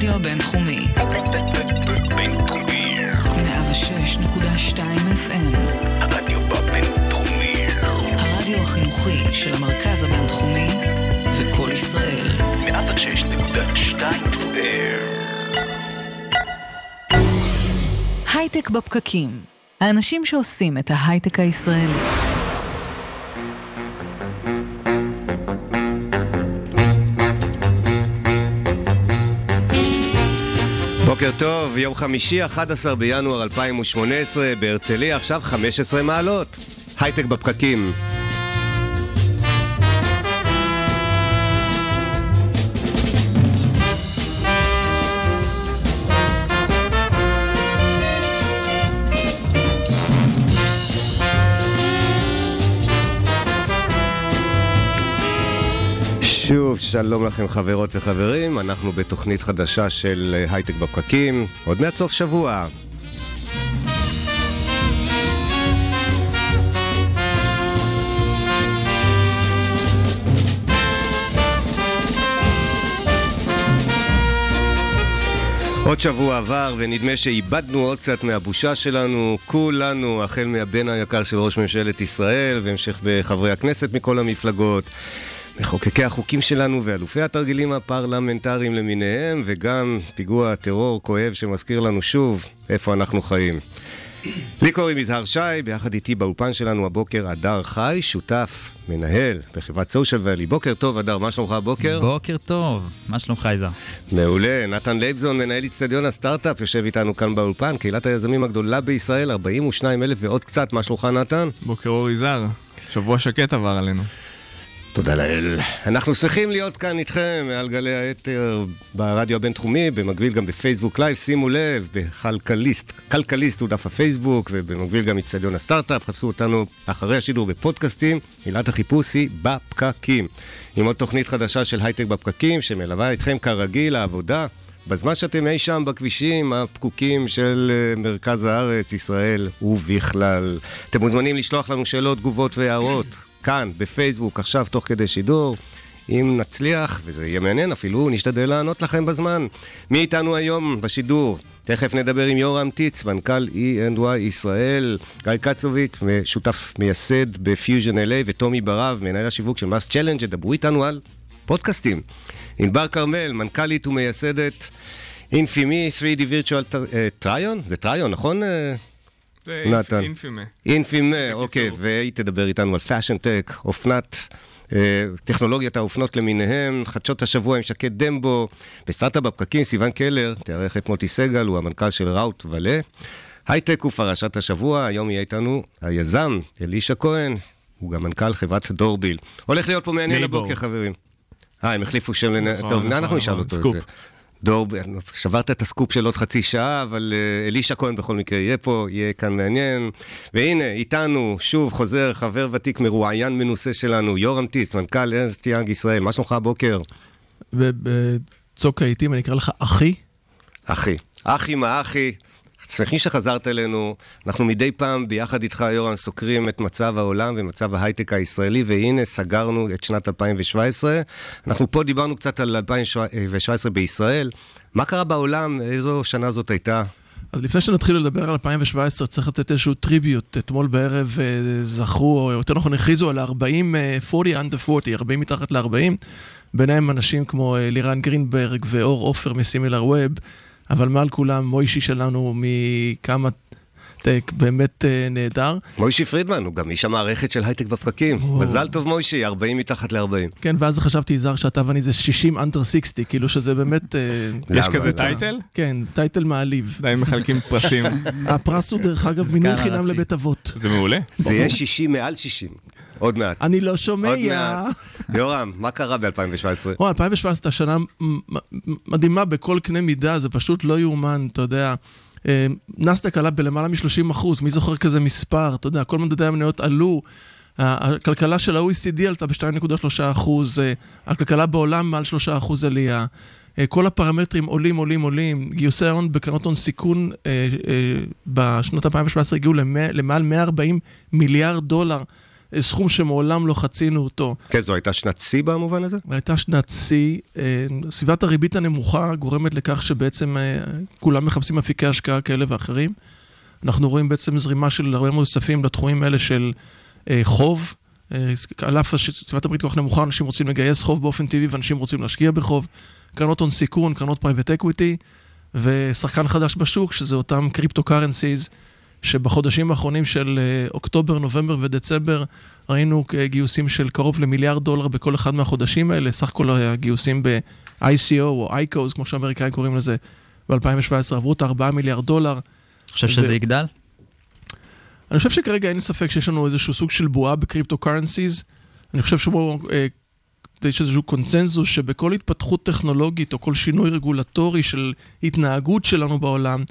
הרדיו הבינתחומי. בינתחומי. 106.2 FM. הרדיו בבינתחומי. הרדיו החינוכי של המרכז הבינתחומי זה קול ישראל. 106.2 הייטק בפקקים. האנשים שעושים את ההייטק הישראלי. בוקר טוב, יום חמישי, 11 בינואר 2018, בהרצליה עכשיו 15 מעלות. הייטק בפקקים. שוב, שלום לכם חברות וחברים, אנחנו בתוכנית חדשה של אה, הייטק בפקקים, עוד מעט סוף שבוע. עוד שבוע עבר ונדמה שאיבדנו עוד קצת מהבושה שלנו, כולנו, החל מהבן היקר של ראש ממשלת ישראל והמשך בחברי הכנסת מכל המפלגות. מחוקקי החוקים שלנו ואלופי התרגילים הפרלמנטריים למיניהם, וגם פיגוע טרור כואב שמזכיר לנו שוב איפה אנחנו חיים. לי קוראים יזהר שי, ביחד איתי באולפן שלנו הבוקר הדר חי, שותף, מנהל בחברת Social Valley. בוקר טוב, הדר, מה שלומך הבוקר? בוקר טוב, מה שלומך יזהר? מעולה. נתן לייבזון, מנהל אצטדיון הסטארט-אפ, יושב איתנו כאן באולפן, קהילת היזמים הגדולה בישראל, 42 אלף ועוד קצת. מה שלומך, נתן? בוקר אור יזהר, שבוע שקט עבר עלינו. תודה לאל. אנחנו שמחים להיות כאן איתכם מעל גלי האתר ברדיו הבינתחומי, במקביל גם בפייסבוק live, שימו לב, בכלכליסט, כלכליסט הוא דף הפייסבוק, ובמקביל גם אצטדיון הסטארט-אפ, חפשו אותנו אחרי השידור בפודקאסטים, מילת החיפוש היא בפקקים. עם עוד תוכנית חדשה של הייטק בפקקים, שמלווה אתכם כרגיל לעבודה. בזמן שאתם אי שם בכבישים הפקוקים של אה, מרכז הארץ, ישראל ובכלל. אתם מוזמנים לשלוח לנו שאלות, תגובות והערות. כאן, בפייסבוק, עכשיו, תוך כדי שידור. אם נצליח, וזה יהיה מעניין אפילו, נשתדל לענות לכם בזמן. מי איתנו היום בשידור? תכף נדבר עם יורם טיץ, מנכ"ל E&Y ישראל, גיא קצוביץ', שותף מייסד ב Fusion LA, וטומי ברב, מנהל השיווק של MassChallenge, ידברו איתנו על פודקאסטים. ענבר כרמל, מנכ"לית ומייסדת אינפימה 3D Virtual Try on? זה try on, נכון? נתן. אינפימה. אינפימה, אוקיי, והיא תדבר איתנו על fashion tech, אופנת, אה, טכנולוגיית האופנות למיניהם, חדשות השבוע עם שקד דמבו, בסטארט-אפ בפקקים, סיון קלר, תארח את מוטי סגל, הוא המנכ"ל של ראוט ולה. הייטק הוא פרשת השבוע, היום יהיה איתנו היזם אלישע כהן, הוא גם מנכ"ל חברת דורביל. הולך להיות פה מעניין. הבוקר, חברים. אה, הם החליפו שם לנ... נכון, טוב, נכון, אנחנו נשאל נכון. אותו את. זה. דור, שברת את הסקופ של עוד חצי שעה, אבל אה, אלישע כהן בכל מקרה יהיה פה, יהיה כאן מעניין. והנה, איתנו, שוב חוזר חבר ותיק מרואיין מנוסה שלנו, יורם טיס, מנכ"ל ארנסט יאנג ישראל. מה שלומך הבוקר? ובצוק העיתים אני אקרא לך אחי. אחי. אחי מה אחי. שמחים שחזרת אלינו. אנחנו מדי פעם, ביחד איתך, יורם, סוקרים את מצב העולם ומצב ההייטק הישראלי, והנה, סגרנו את שנת 2017. אנחנו פה דיברנו קצת על 2017 בישראל. מה קרה בעולם? איזו שנה זאת הייתה? אז לפני שנתחיל לדבר על 2017, צריך לתת איזשהו tribute. אתמול בערב אה, זכו, או יותר נכון הכריזו על 40, אה, 40 under 40, 40 מתחת ל-40. ביניהם אנשים כמו אה, לירן גרינברג ואור עופר מ SimilarWeb, אבל מעל כולם מוישי שלנו מקמטק, באמת אה, נהדר. מוישי פרידמן, הוא גם איש המערכת של הייטק בפקקים. וואו. מזל טוב מוישי, 40 מתחת ל-40. כן, ואז חשבתי, יזהר, שאתה ואני זה 60 under 60, כאילו שזה באמת... אה, יש? כזה זה- טייטל? כן, טייטל מעליב. די מחלקים פרסים. הפרס הוא דרך אגב מינוי חינם. לבית אבות. זה מעולה. זה יהיה 60 מעל 60. עוד מעט. אני לא שומע. עוד מעט. יורם, מה קרה ב-2017? וואי, 2017 הייתה שנה מדהימה בכל קנה מידה, זה פשוט לא יאומן, אתה יודע. אה, נסדק עלה בלמעלה מ-30 אחוז, מי זוכר כזה מספר? אתה יודע, כל מדדי המניות עלו. הכלכלה של ה-OECD עלתה ב-2.3 אחוז, אה, הכלכלה בעולם מעל 3 אחוז עלייה. אה, כל הפרמטרים עולים, עולים, עולים. גיוסי ההון בקרנות הון סיכון בשנות 2017 הגיעו למע- למעל 140 מיליארד דולר. סכום שמעולם לא חצינו אותו. כן, זו הייתה שנת שיא במובן הזה? הייתה שנת שיא. אה, סביבת הריבית הנמוכה גורמת לכך שבעצם אה, כולם מחפשים אפיקי השקעה כאלה ואחרים. אנחנו רואים בעצם זרימה של הרבה מאוד כספים לתחומים האלה של אה, חוב. על אף שסביבת הריבית כל כך נמוכה, אנשים רוצים לגייס חוב באופן טבעי ואנשים רוצים להשקיע בחוב. קרנות הון סיכון, קרנות private equity, ושחקן חדש בשוק, שזה אותם cryptocurrencies, שבחודשים האחרונים של אה, אוקטובר, נובמבר ודצמבר ראינו גיוסים של קרוב למיליארד דולר בכל אחד מהחודשים האלה, סך הכל הגיוסים ב-ICO או ICOs, כמו שהאמריקאים קוראים לזה, ב-2017 עברו את ה-4 מיליארד דולר. חושב שזה יגדל? אני חושב שכרגע אין ספק שיש לנו איזשהו סוג של בועה ב cryptocurrencies. אני חושב שבו אה, יש איזשהו קונצנזוס שבכל התפתחות טכנולוגית או כל שינוי רגולטורי של התנהגות שלנו בעולם,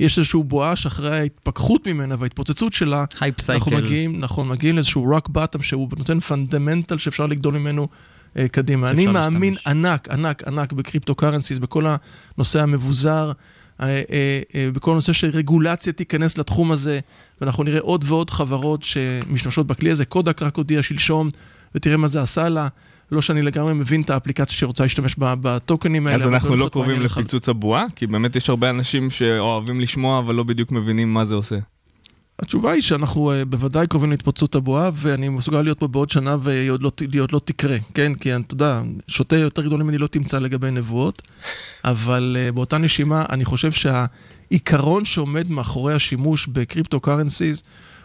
יש איזושהי בועה שאחרי ההתפכחות ממנה וההתפוצצות שלה, hype cycle. אנחנו מגיעים, נכון, מגיעים לאיזשהו rock bottom שהוא נותן fundamental שאפשר לגדול ממנו אה, קדימה. אני מאמין להשתמש. ענק, ענק, ענק בקריפטו קרנסיס, בכל הנושא המבוזר. אה, אה, אה, בכל הנושא של רגולציה תיכנס לתחום הזה, ואנחנו נראה עוד ועוד חברות שמשתמשות בכלי הזה. קודק רק הודיע שלשום, ותראה מה זה עשה לה. לא שאני לגמרי מבין את האפליקציה שרוצה להשתמש בטוקנים האלה. אז אנחנו לא קרובים לפיצוץ הבועה? כי באמת יש הרבה אנשים שאוהבים לשמוע, אבל לא בדיוק מבינים מה זה עושה. התשובה היא שאנחנו uh, בוודאי קרובים להתפוצצות הבועה, ואני מסוגל להיות פה בעוד שנה והיא עוד לא, עוד לא תקרה, כן? כי אתה יודע, שוטה יותר גדול ממני לא תמצא לגבי נבואות, אבל uh, באותה נשימה, אני חושב שהעיקרון שעומד מאחורי השימוש בקריפטו קרנסיס,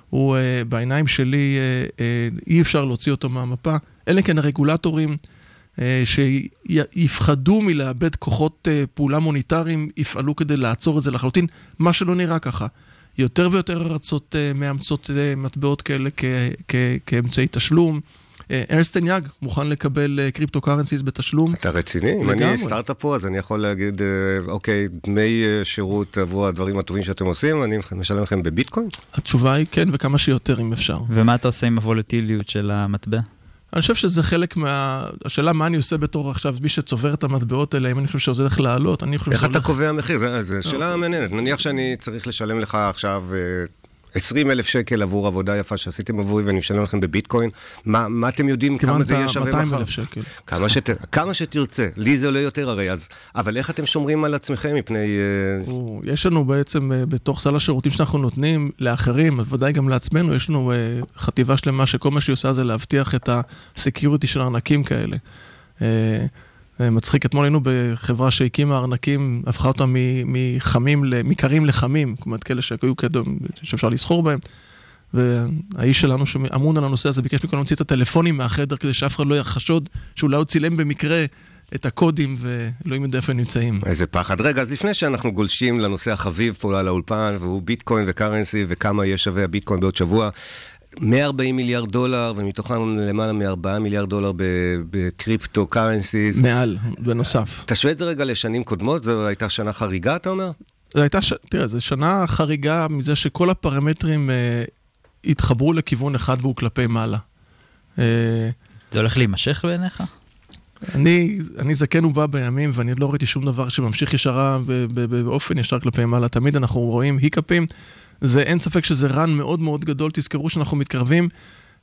הוא uh, בעיניים שלי, uh, uh, אי אפשר להוציא אותו מהמפה, אלא כן הרגולטורים. uh, שיפחדו מלאבד כוחות uh, פעולה מוניטריים, יפעלו כדי לעצור את זה לחלוטין, מה שלא נראה ככה. יותר ויותר ארצות uh, מאמצות uh, מטבעות כאלה כאמצעי תשלום. ארסטן יאג מוכן לקבל קריפטו קרנסיס בתשלום. אתה רציני? אם אני סטארט-אפ פה, אז אני יכול להגיד, אוקיי, דמי שירות עבור הדברים הטובים שאתם עושים, אני משלם לכם בביטקוין? התשובה היא כן, וכמה שיותר אם אפשר. ומה אתה עושה עם הוולטיליות של המטבע? אני חושב שזה חלק מה... השאלה מה אני עושה בתור עכשיו מי שצובר את המטבעות האלה, אם אני חושב שזה הולך לעלות, אני חושב איך אתה קובע מחיר? זו שאלה מעניינת. נניח שאני צריך לשלם לך עכשיו 20 אלף שקל עבור עבודה יפה שעשיתם עבורי ואני משלם לכם בביטקוין, מה, מה אתם יודעים כמה זה יהיה שווה מחר? כמעט 200 אלף שקל. כמה, שת, כמה שתרצה, לי זה עולה יותר הרי, אז, אבל איך אתם שומרים על עצמכם מפני... או, יש לנו בעצם, בתוך סל השירותים שאנחנו נותנים לאחרים, בוודאי גם לעצמנו, יש לנו חטיבה שלמה שכל מה שהיא עושה זה להבטיח את הסקיוריטי של ארנקים כאלה. מצחיק, אתמול היינו בחברה שהקימה ארנקים, הפכה אותם מחמים, מקרים לחמים, אומרת, כאלה שהיו קדם, שאפשר לסחור בהם. והאיש שלנו שאמון על הנושא הזה ביקש מכולם להוציא את הטלפונים מהחדר כדי שאף אחד לא יחשוד שאולי הוא צילם במקרה את הקודים ואלוהים יודע איפה הם נמצאים. איזה פחד. רגע, אז לפני שאנחנו גולשים לנושא החביב פה על האולפן, והוא ביטקוין וקרנסי וכמה יהיה שווה הביטקוין בעוד שבוע, 140 מיליארד דולר, ומתוכם למעלה מ-4 מיליארד דולר בקריפטו קרנסיס. מעל, בנוסף. תשווה את זה רגע לשנים קודמות, זו הייתה שנה חריגה, אתה אומר? זו הייתה, ש... תראה, זו שנה חריגה מזה שכל הפרמטרים אה, התחברו לכיוון אחד והוא כלפי מעלה. אה, זה הולך להימשך בעיניך? אני, אני זקן ובא בימים, ואני לא ראיתי שום דבר שממשיך ישרה באופן ישר כלפי מעלה. תמיד אנחנו רואים היקאפים. זה אין ספק שזה רן מאוד מאוד גדול, תזכרו שאנחנו מתקרבים,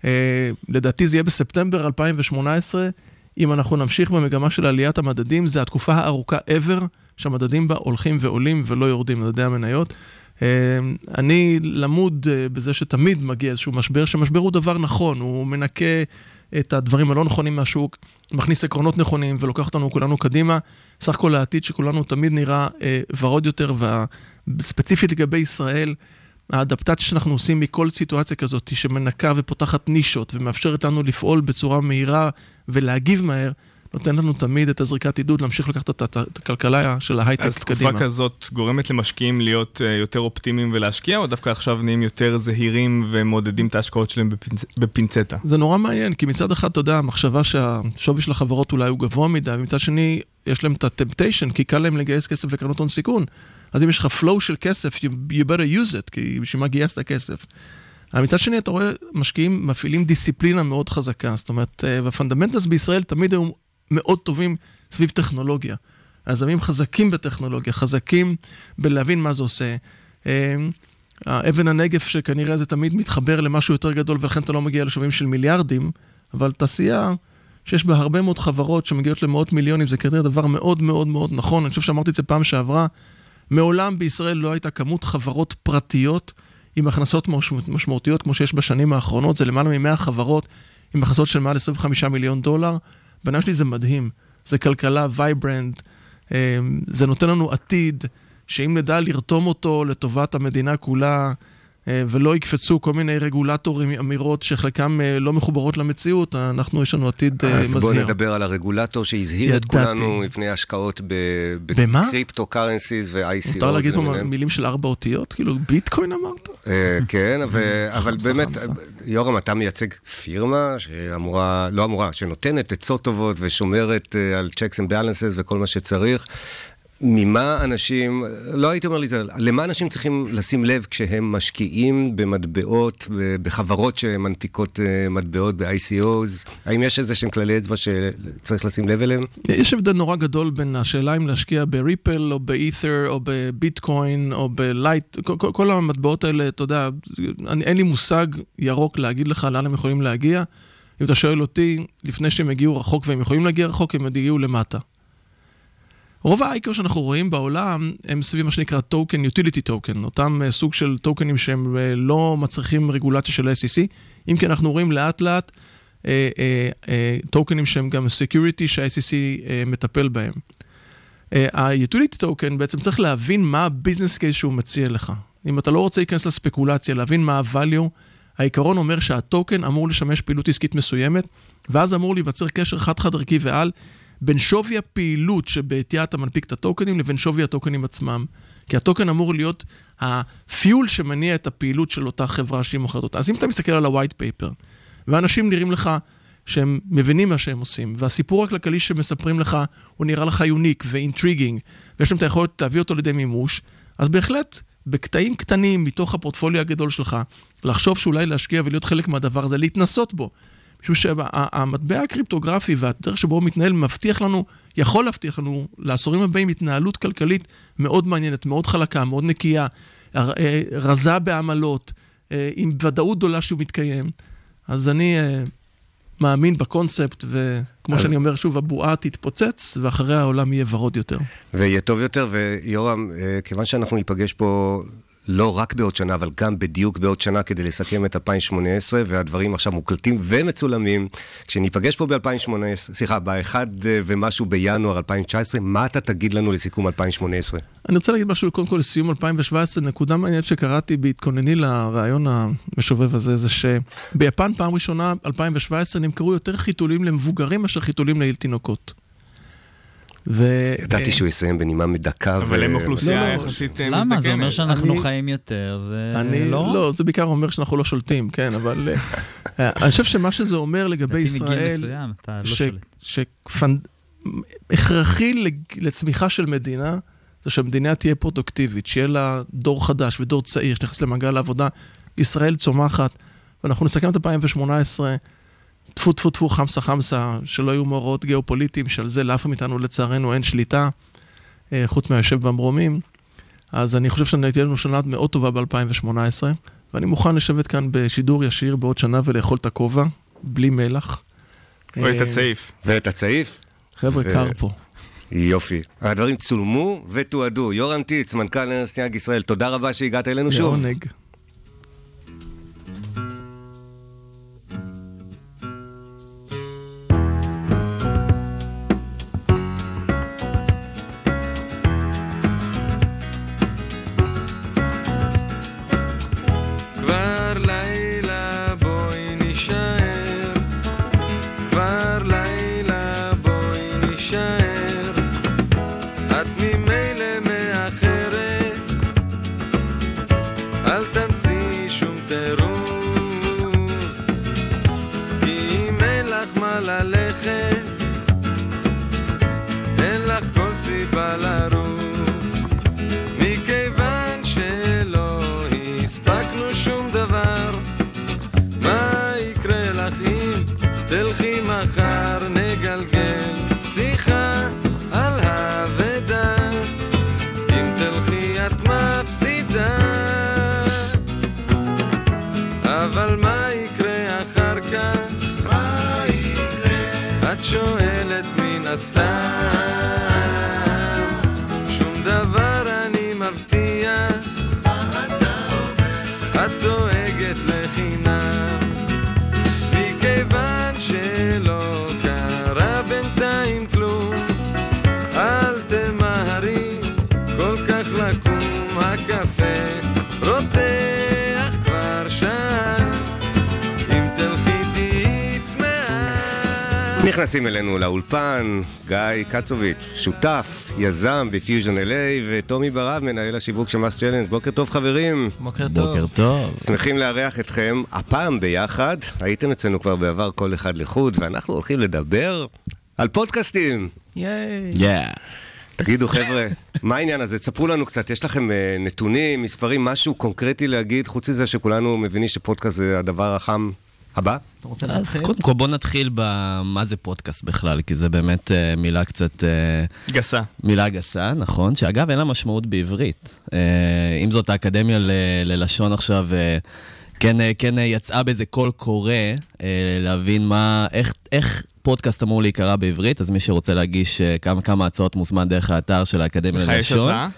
אה, לדעתי זה יהיה בספטמבר 2018, אם אנחנו נמשיך במגמה של עליית המדדים, זה התקופה הארוכה ever, שהמדדים בה הולכים ועולים ולא יורדים, מדדי המניות. אה, אני למוד אה, בזה שתמיד מגיע איזשהו משבר, שמשבר הוא דבר נכון, הוא מנקה את הדברים הלא נכונים מהשוק, מכניס עקרונות נכונים ולוקח אותנו כולנו קדימה. סך הכל העתיד שכולנו תמיד נראה אה, ורוד יותר, וספציפית לגבי ישראל, האדפטציה שאנחנו עושים מכל סיטואציה כזאת, שמנקה ופותחת נישות ומאפשרת לנו לפעול בצורה מהירה ולהגיב מהר, נותן לנו תמיד את הזריקת עידוד להמשיך לקחת את הכלכלה של ההייטק קדימה. אז תקופה כזאת גורמת למשקיעים להיות uh, יותר אופטימיים ולהשקיע, או דווקא עכשיו נהיים יותר זהירים ומעודדים את ההשקעות שלהם בפינצ... בפינצטה? זה נורא מעניין, כי מצד אחד, אתה יודע, המחשבה שהשווי של החברות אולי הוא גבוה מדי, ומצד שני, יש להם את הטמפטיישן, כי קל להם לגייס כסף לקרנות הון סיכון. אז אם יש לך flow של כסף, you, better use it, כי בשביל מה גייסת כסף. אבל מצד שני, אתה רואה משקיעים מפעילים דיסציפלינה מאוד חזקה. זאת אומרת, אה, והפונדמנטלס בישראל תמיד היו מאוד טובים סביב טכנולוגיה. היזמים חזקים בטכנולוגיה, חזקים בלהבין מה זה עושה. אה, האבן הנגף שכנראה זה תמיד מתחבר למשהו יותר גדול ולכן אתה לא מגיע לשובים של מיליארדים, אבל תעשייה שיש בה הרבה מאוד חברות שמגיעות למאות מיליונים, זה כנראה דבר מאוד מאוד מאוד נכון. אני חושב שאמרתי את זה פעם שעברה, מעולם בישראל לא הייתה כמות חברות פרטיות עם הכנסות משמעותיות כמו שיש בשנים האחרונות, זה למעלה מ-100 חברות עם הכנסות של מעל 25 מיליון דולר. בעיניי שלי זה מדהים, זה כלכלה vibrant, אה, זה נותן לנו עתיד, שאם נדע לרתום אותו לטובת המדינה כולה, ולא יקפצו כל מיני רגולטורים, אמירות שחלקם אה, לא מחוברות למציאות, אנחנו, יש לנו עתיד מזהיר. אז בואו נדבר על הרגולטור שהזהיר את כולנו מפני השקעות בקריפטו קרנסיס ו-ICO. מותר להגיד פה מילים של ארבע אותיות? כאילו ביטקוין אמרת? כן, אבל באמת, יורם, אתה מייצג פירמה שאמורה, לא אמורה, שנותנת עצות טובות ושומרת על checks and balances וכל מה שצריך. ממה אנשים, לא הייתי אומר לי זה, למה אנשים צריכים לשים לב כשהם משקיעים במטבעות, בחברות שמנפיקות אה, מטבעות ב-ICOs? האם יש איזה שהם כללי אצבע שצריך לשים לב אליהם? יש הבדל נורא גדול בין השאלה אם להשקיע בריפל או באת'ר או בביטקוין או בלייט, כל, כל המטבעות האלה, אתה יודע, אני, אין לי מושג ירוק להגיד לך לאן הם יכולים להגיע. אם אתה שואל אותי, לפני שהם הגיעו רחוק והם יכולים להגיע רחוק, הם עוד הגיעו למטה. רוב ה-ICO שאנחנו רואים בעולם הם סביב מה שנקרא טוקן, utility token, אותם uh, סוג של טוקנים שהם uh, לא מצריכים רגולציה של SEC, אם כי אנחנו רואים לאט לאט טוקנים שהם גם security שה-SEC מטפל בהם. ה-utility token בעצם צריך להבין מה ה-business case שהוא מציע לך. אם אתה לא רוצה להיכנס לספקולציה, להבין מה ה-value, העיקרון אומר שהטוקן אמור לשמש פעילות עסקית מסוימת, ואז אמור להיווצר קשר חד-חד ערכי ועל בין שווי הפעילות שבעטייה אתה מנפיק את הטוקנים לבין שווי הטוקנים עצמם. כי הטוקן אמור להיות הפיול שמניע את הפעילות של אותה חברה שהיא מוכרת אותה. אז אם אתה מסתכל על ה-white paper, ואנשים נראים לך שהם מבינים מה שהם עושים, והסיפור הכלכלי שמספרים לך הוא נראה לך יוניק ואינטריגינג, ויש להם את היכולת להביא אותו לידי מימוש, אז בהחלט, בקטעים קטנים מתוך הפורטפוליו הגדול שלך, לחשוב שאולי להשקיע ולהיות חלק מהדבר הזה, להתנסות בו. משום שהמטבע הקריפטוגרפי והדרך שבו הוא מתנהל מבטיח לנו, יכול להבטיח לנו לעשורים הבאים התנהלות כלכלית מאוד מעניינת, מאוד חלקה, מאוד נקייה, אה, רזה בעמלות, אה, עם ודאות גדולה שהוא מתקיים. אז אני אה, מאמין בקונספט, וכמו אז... שאני אומר שוב, הבועה תתפוצץ, ואחריה העולם יהיה ורוד יותר. ויהיה טוב יותר, ויורם, כיוון שאנחנו ניפגש פה לא רק בעוד שנה, אבל גם בדיוק בעוד שנה כדי לסכם את 2018, והדברים עכשיו מוקלטים ומצולמים. כשניפגש פה ב-2018, סליחה, ב-1 ומשהו בינואר 2019, מה אתה תגיד לנו לסיכום 2018? אני רוצה להגיד משהו קודם כל לסיום 2017, נקודה מעניינת שקראתי בהתכונני לרעיון המשובב הזה, זה שביפן פעם ראשונה, 2017, נמכרו יותר חיתולים למבוגרים מאשר חיתולים לילד תינוקות. ו... ידעתי שהוא יסיים בנימה מדקה. אבל הם אוכלוסייה לא, לא, יחסית מזדקנת. למה? זה אומר שאנחנו חיים יותר, זה לא... לא, זה בעיקר אומר שאנחנו לא שולטים, כן, אבל אה, אני חושב שמה שזה אומר לגבי ישראל, שהכרחי לצמיחה של מדינה, זה שהמדינה תהיה פרודוקטיבית, שיהיה לה דור חדש ודור צעיר, שנכנס למעגל העבודה. ישראל צומחת, ואנחנו נסכם את 2018. טפו טפו טפו חמסה חמסה, שלא יהיו מאורעות גיאופוליטיים, שעל זה לאף מאיתנו לצערנו אין שליטה, אה, חוץ מהיושב במרומים. אז אני חושב שתהיה לנו שנה מאוד טובה ב-2018, ואני מוכן לשבת כאן בשידור ישיר בעוד שנה ולאכול את הכובע, בלי מלח. או את אה, הצעיף. ואת הצעיף. חבר'ה, קר פה. יופי. הדברים צולמו ותועדו. יורם טיץ, מנכ"ל ארנסט יאג ישראל, תודה רבה שהגעת אלינו שוב. לעונג. את שואלת מן הסתם נכנסים אלינו לאולפן, גיא קצוביץ', שותף, יזם ב Fusion LA, וטומי ברב, מנהל השיווק של MassChallenge. בוקר טוב חברים. בוקר טוב. בוקר טוב. שמחים לארח אתכם, הפעם ביחד. הייתם אצלנו כבר בעבר כל אחד לחוד, ואנחנו הולכים לדבר על פודקאסטים. ייי. Yeah. תגידו חבר'ה, מה העניין הזה? תספרו לנו קצת, יש לכם אה, נתונים, מספרים, משהו קונקרטי להגיד, חוץ מזה שכולנו מבינים שפודקאסט זה הדבר החם הבא? אתה רוצה אז להתחיל? קודם כל בוא נתחיל במה זה פודקאסט בכלל, כי זה באמת אה, מילה קצת, אה, גסה. מילה גסה, נכון? שאגב אין לה משמעות בעברית. אה, עם זאת, האקדמיה ל- ללשון עכשיו אה, כן, אה, כן אה, יצאה באיזה קול קורא אה, להבין מה, איך, איך פודקאסט אמור להיקרא בעברית, אז מי שרוצה להגיש אה, כמה, כמה הצעות מוזמן דרך האתר של האקדמיה לך יש ללשון. הצעה?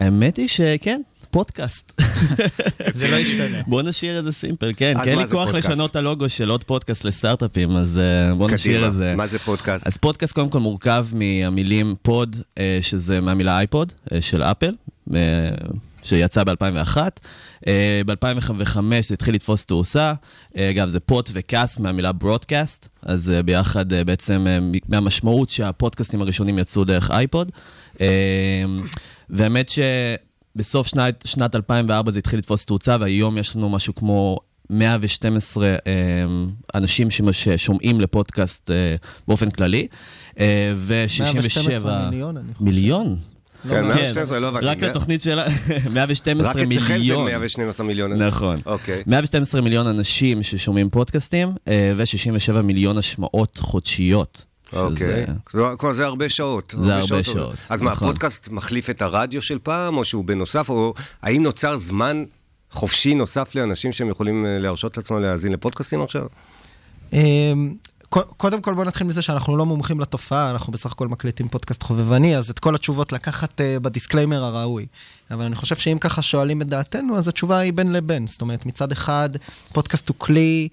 האמת היא שכן, פודקאסט. זה לא ישתנה. בוא נשאיר את זה simple, כן. אז כי אין לי כוח? לשנות את הלוגו של עוד פודקאסט לסטארט-אפים, אז אה, בוא נשאיר את זה. מה זה פודקאסט? אז פודקאסט קודם כל מורכב מהמילים pod, אה, שזה מהמילה אייפוד אה, של אפל, שיצא ב-2001. ב-2005 זה התחיל לתפוס תאוצה. אה, אגב, זה pod ו cast מהמילה broadcast, אז ביחד בעצם מהמשמעות שהפודקאסטים הראשונים יצאו דרך אייפוד. והאמת שבסוף שנת, שנת 2004 זה התחיל לתפוס תאוצה, והיום יש לנו משהו כמו 112 אה, אנשים ששומעים לפודקאסט אה, באופן כללי, אה, ו-67... 112 מיליון, אני חושב. מיליון? כן, לא, 112, לא הבנתי. רק לתוכנית שלה, 112 רק אצלכם זה מיליון. 112 מיליון. נכון. אוקיי. 112 מיליון אנשים ששומעים פודקאסטים, אה, ו-67 מיליון השמעות חודשיות. אוקיי. שזה- כלומר, כלומר, זה הרבה שעות. זה הרבה אבל- שעות, אז מה, נכון. הפודקאסט מחליף את הרדיו של פעם, או שהוא בנוסף, או האם נוצר זמן חופשי נוסף לאנשים שהם יכולים אה, להרשות לעצמם להאזין לפודקאסטים עכשיו? אמ, קודם כל בוא נתחיל מזה שאנחנו לא מומחים לתופעה, אנחנו בסך הכל מקליטים פודקאסט חובבני, אז את כל התשובות לקחת אה, ב disclaimer הראוי. אבל אני חושב שאם ככה שואלים את דעתנו, אז התשובה היא בין לבין. זאת אומרת, מצד אחד, פודקאסט הוא כלי,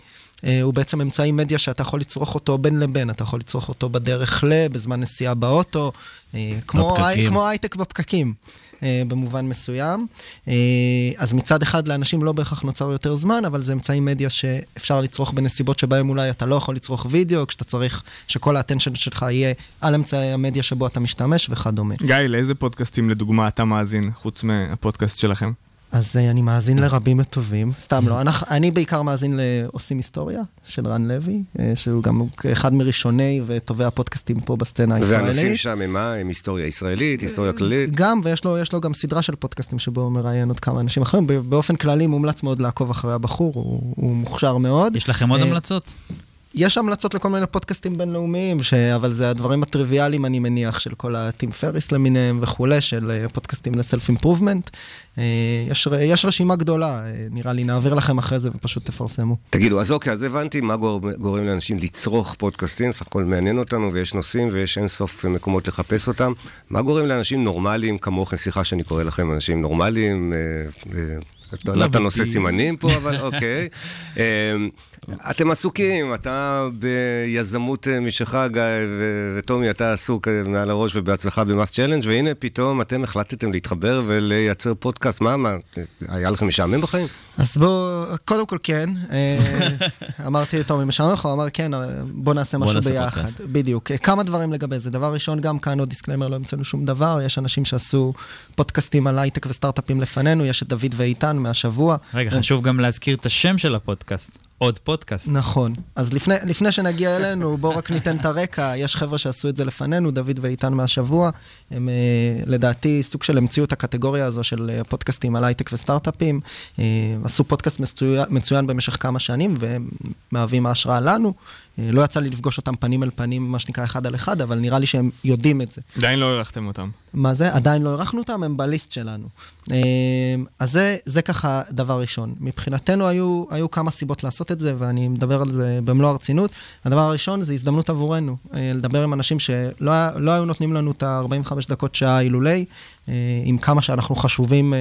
הוא בעצם אמצעי מדיה שאתה יכול לצרוך אותו בין לבין, אתה יכול לצרוך אותו בדרך ל, בזמן נסיעה באוטו, uh, כמו. הי- כמו הייטק בפקקים. אה, במובן מסוים. אה, אז מצד אחד לאנשים לא בהכרח נוצר יותר זמן, אבל זה אמצעי מדיה שאפשר לצרוך בנסיבות שבהם אולי אתה לא יכול לצרוך וידאו, כשאתה צריך שכל האטנשן שלך יהיה על אמצעי המדיה שבו אתה משתמש וכדומה. גיא, לאיזה פודקאסטים לדוגמה אתה מאזין, חוץ מהפודקאסט שלכם? אז אה, אני מאזין לרבים וטובים, סתם לא. אנחנו, אני בעיקר מאזין לעושים היסטוריה של רן לוי, אה, שהוא גם אחד מראשוני וטובי הפודקאסטים פה בסצנה הישראלית. והנושאים שם הם מה? הם היסטוריה ישראלית, היסטוריה כללית? גם, ויש לו, יש לו גם סדרה של פודקאסטים שבו הוא מראיין עוד כמה אנשים אחרים. ב- באופן כללי מומלץ מאוד לעקוב אחרי הבחור, הוא, הוא מוכשר מאוד. יש לכם עוד אה, המלצות? יש המלצות לכל מיני פודקאסטים בינלאומיים, ש... אבל זה הדברים הטריוויאליים, אני מניח, של כל הטים פריס למיניהם וכולי, של פודקאסטים ל self improvement. יש, ר- יש רשימה גדולה, אה, נראה לי, נעביר לכם אחרי זה ופשוט תפרסמו. תגידו, אז אוקיי, אז הבנתי מה גורם, גורם לאנשים לצרוך פודקאסטים, סך הכל מעניין אותנו, ויש נושאים ויש אין סוף מקומות לחפש אותם. מה גורם לאנשים נורמליים כמוכם, סליחה שאני קורא לכם אנשים נורמליים, אה, אה, לא, לא, אתה נושא סימנים פה, אבל אוקיי. אה, אתם עסוקים, אתה ביזמות אה, משלך, גיא, ו- וטומי, אתה עסוק אה, מעל הראש ובהצלחה במאס צ'לנג', והנה פתאום אתם החלטתם להתחבר ולייצר פודקאסט. מה, מה, היה לכם משעמם בחיים? אז בואו, קודם כל כן, אה, אמרתי לטומי משעמם לך, הוא אמר כן, בוא נעשה בוא משהו נעשה ביחד. פודקאסט. בדיוק. אה, כמה דברים לגבי זה. דבר ראשון, גם כאן עוד disclaimer, לא המצאנו שום דבר, יש אנשים שעשו פודקאסטים על הייטק וסטארט-אפים לפנינו, יש את דוד ואיתן מהשבוע. רגע, חשוב גם להזכיר את השם של הפודקאסט. עוד פודקאסט. נכון. אז לפני, לפני שנגיע אלינו, בואו רק ניתן את הרקע. יש חבר'ה שעשו את זה לפנינו, דוד ואיתן מהשבוע. הם אה, לדעתי סוג של המציאו את הקטגוריה הזו של פודקאסטים על הייטק וסטארט-אפים. עשו פודקאסט מצוין, מצוין במשך כמה שנים, והם מהווים ההשראה לנו. אה, לא יצא לי לפגוש אותם פנים אל פנים, מה שנקרא אחד על אחד, אבל נראה לי שהם יודעים את זה. עדיין לא הערכתם אותם. מה זה? עדיין לא אירחנו אותם, הם בליסט שלנו. אה, אז זה, זה ככה דבר ראשון. מבחינתנו היו, היו כמה סיבות לעשות את זה, ואני מדבר על זה במלוא הרצינות. הדבר הראשון זה הזדמנות עבורנו, אה, לדבר עם אנשים שלא לא היו נותנים לנו את ה-45 דקות שעה אילולי, עם כמה שאנחנו חשובים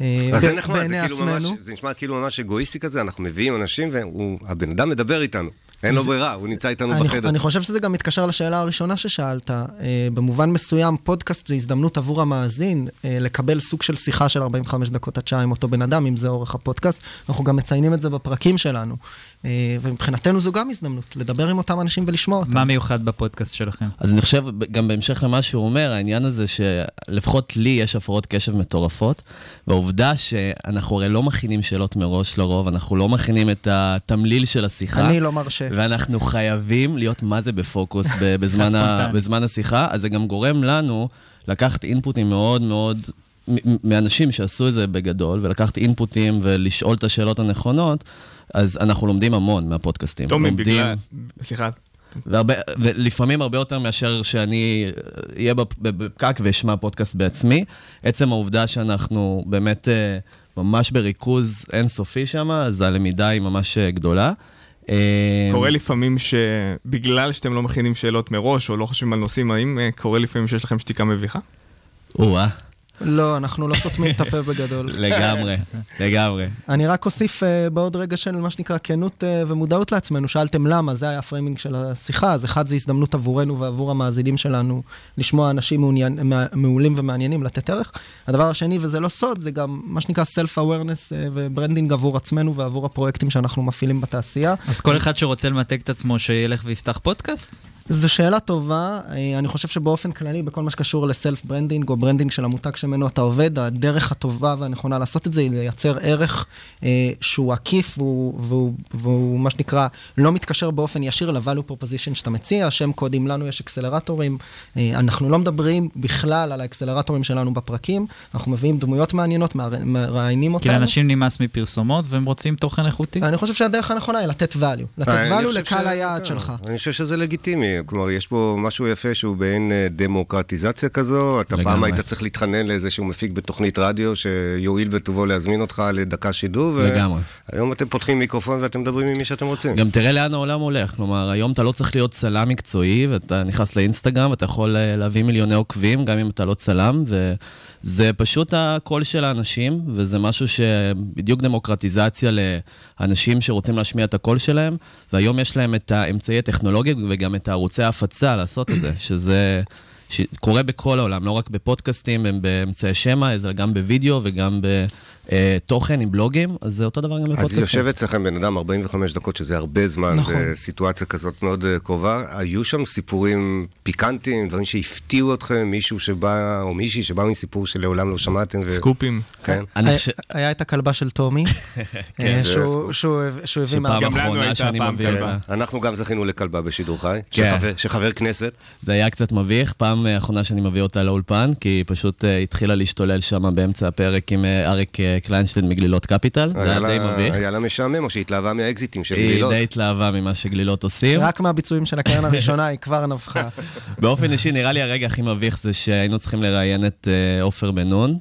בעיני כאילו ממש, עצמנו. זה נשמע כאילו ממש אגואיסטי כזה, אנחנו מביאים אנשים והבן אדם מדבר איתנו. אין לו ברירה, הוא נמצא איתנו אני, בחדר. אני חושב שזה גם מתקשר לשאלה הראשונה ששאלת. אה, במובן מסוים, פודקאסט זה הזדמנות עבור המאזין אה, לקבל סוג של שיחה של 45 דקות עד שעה עם אותו בן אדם, אם זה אורך הפודקאסט. אנחנו גם מציינים את זה בפרקים שלנו. אה, ומבחינתנו זו גם הזדמנות, לדבר עם אותם אנשים ולשמוע אותם. מה מיוחד בפודקאסט שלכם? אז אני חושב, גם בהמשך למה שהוא אומר, העניין הזה שלפחות לי יש הפרעות קשב מטורפות, והעובדה שאנחנו הרי לא מכינים שאלות מראש לרוב, אנחנו לא מכינים את התמליל של השיחה. אני לא מרשה. ואנחנו חייבים להיות מה זה בפוקוס ב- בזמן, ה. בזמן השיחה, אז זה גם גורם לנו לקחת אינפוטים מאוד מאוד, מאנשים שעשו את זה בגדול, ולקחת אינפוטים ולשאול את השאלות הנכונות, אז אנחנו לומדים המון מהפודקאסטים. טומי, לומדים, בגלל... סליחה. והרבה, ולפעמים הרבה יותר מאשר שאני אהיה בפ- בפקק ואשמע פודקאסט בעצמי. עצם העובדה שאנחנו באמת אה, ממש בריכוז אינסופי שם, אז הלמידה היא ממש אה, גדולה. אה, קורה לפעמים שבגלל שאתם לא מכינים שאלות מראש, או לא חושבים על נושאים, האם קורה לפעמים שיש לכם שתיקה מביכה? או-אה, לא, אנחנו לא סותמים את הפה בגדול. לגמרי, לגמרי. אני רק אוסיף אה, בעוד רגע של מה שנקרא כנות אה, ומודעות לעצמנו. שאלתם למה, זה היה ה framing של השיחה. אז אחד, זה הזדמנות עבורנו ועבור המאזינים שלנו לשמוע אנשים מעוניין, מע- מעולים ומעניינים, לתת ערך. הדבר השני, וזה לא סוד, זה גם מה שנקרא self-awareness אה, ו branding עבור עצמנו ועבור הפרויקטים שאנחנו מפעילים בתעשייה. אז כל אחד שרוצה למתג את עצמו, שילך ויפתח פודקאסט? זו שאלה טובה, אה, אני חושב שבאופן כללי, בכל מה שקשור ל self branding או branding של המותג שממנו אתה עובד, הדרך הטובה והנכונה לעשות את זה היא לייצר ערך אה, שהוא עקיף והוא, והוא, והוא מה שנקרא לא מתקשר באופן ישיר ל-value proposition שאתה מציע, שם קודים לנו יש אקסלרטורים, אה, אנחנו לא מדברים בכלל על האקסלרטורים שלנו בפרקים, אנחנו מביאים דמויות מעניינות, מראי- מראיינים כי אותנו. לאנשים נמאס מפרסומות והם רוצים תוכן איכותי. אני חושב שהדרך הנכונה היא לתת value, לתת אה, value לקהל ש- היעד כן, שלך. אני חושב שזה לגיטימי, כלומר, יש פה משהו יפה שהוא באין אה, דמוקרטיזציה כזו. אתה פעם לגמרי. היית צריך להתחנן לאיזשהו מפיק בתוכנית רדיו שיואיל בטובו להזמין אותך לדקה שידור, לגמרי. והיום אתם פותחים מיקרופון ואתם מדברים עם מי שאתם רוצים. גם תראה לאן העולם הולך, כלומר, היום אתה לא צריך להיות צלם מקצועי, ואתה נכנס לאינסטגרם, ואתה יכול אה, להביא מיליוני עוקבים, גם אם אתה לא צלם, וזה פשוט הקול של האנשים, וזה משהו שבדיוק דמוקרטיזציה לאנשים שרוצים להשמיע את הקול שלהם, והיום יש להם את האמצעי הטכנולוגי וגם את הערוצי ההפצה לעשות את זה, שזה... שקורה בכל העולם, לא רק בפודקאסטים, הם באמצעי שמע, אלא גם בווידאו וגם בתוכן עם בלוגים, אז זה אותו דבר גם בפודקאסטים. אז יושב אצלכם בן אדם 45 דקות, שזה הרבה זמן, נכון. זה סיטואציה כזאת מאוד אה, קרובה. היו שם סיפורים פיקנטיים, דברים שהפתיעו אתכם, מישהו שבא, או מישהי שבא מסיפור שלעולם לא שמעתם. ו... סקופים. כן. אני היה- את הכלבה של טומי, אה, זה שהוא- הביא שפעם מה... גם לנו אחרונה הייתה שאני פעם כלבה. אנחנו גם זכינו לכלבה בשידור חי, כן. שחבר כנסת. זה היה קצת מביך, פעם אה, אחרונה שאני מביא אותה לאולפן, כי היא פשוט אה, התחילה להשתולל שם באמצע הפרק עם אה, אריק קליינשטיין מגלילות קפיטל, זה היה די מביך. היה לה משעמם, או שהתלהבה מהאקזיטים של היא גלילות. די התלהבה ממה שגלילות עושים. רק מהביצועים של הקרן הראשונה היא כבר נבחה. באופן אישי, נראה לי הרגע הכי מביך זה שהיינו צריכים לראיין את עופר בן נון,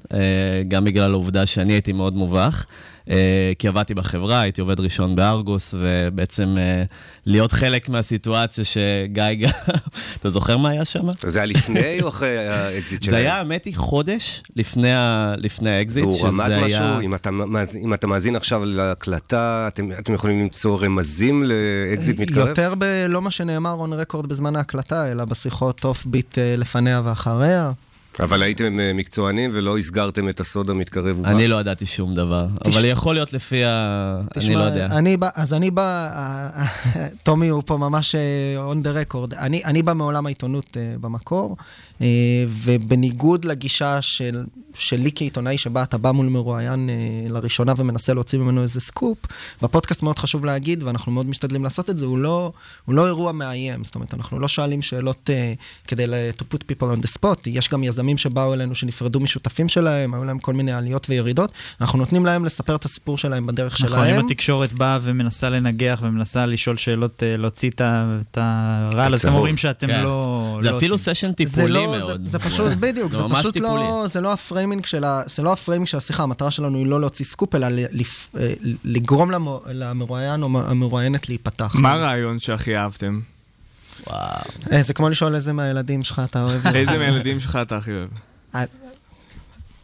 גם בגלל העובדה שאני הייתי מאוד מובך. אה, כי עבדתי בחברה, הייתי עובד ראשון בארגוס, ובעצם אה, להיות חלק מהסיטואציה שגיא גם... אתה זוכר מה היה שם? זה היה לפני או אחרי האקזיט שלהם? זה היה, האמת היא, חודש לפני ה- לפני האקזיט, והוא שזה רמז היה... משהו? אם אתה מאז- אם אתה מאזין עכשיו להקלטה, אתם אתם יכולים למצוא רמזים לאקזיט מתקרב? יותר בלא מה שנאמר on record בזמן ההקלטה, אלא בשיחות off beat אה, לפניה ואחריה. אבל הייתם אה, מקצוענים ולא הסגרתם את הסוד המתקרב ובא. אני לא ידעתי שום דבר, אבל יכול להיות לפי ה... אני לא יודע. אני בא, אז אני בא, אה, אה, טומי הוא פה ממש on the record. אני אני בא מעולם העיתונות במקור, ובניגוד לגישה של, שלי כעיתונאי, שבה אתה בא מול מרואיין אה, לראשונה ומנסה להוציא ממנו איזה סקופ, בפודקאסט מאוד חשוב להגיד, ואנחנו מאוד משתדלים לעשות את זה, הוא לא, הוא לא אירוע מאיים. זאת אומרת, אנחנו לא שואלים שאלות אה, כדי to put people on the spot, יש גם יזמים שבאו אלינו, שנפרדו משותפים שלהם, היו להם כל מיני עליות וירידות. אנחנו נותנים להם לספר את הסיפור שלהם בדרך נכון, אם שלהם. התקשורת באה ומנסה לנגח ומנסה לשאול שאלות, אה, להוציא את הרעל, אז אתם. אומרים שאתם כן. לא... זה לא אפילו. סשן זה טיפולי לא, מאוד. זה, זה פשוט, בדיוק, זה פשוט טיפולי. לא, זה לא ה framing של ה... זה לא ה framing של השיחה, המטרה שלנו היא לא להוציא סקופ, אלא לפ- אה, לגרום למרואיין או המרואיינת להיפתח. מה הרעיון שהכי אהבתם? וואו. אה, זה כמו לשאול איזה מהילדים שלך אתה אוהב. איזה מהילדים שלך אתה הכי אוהב?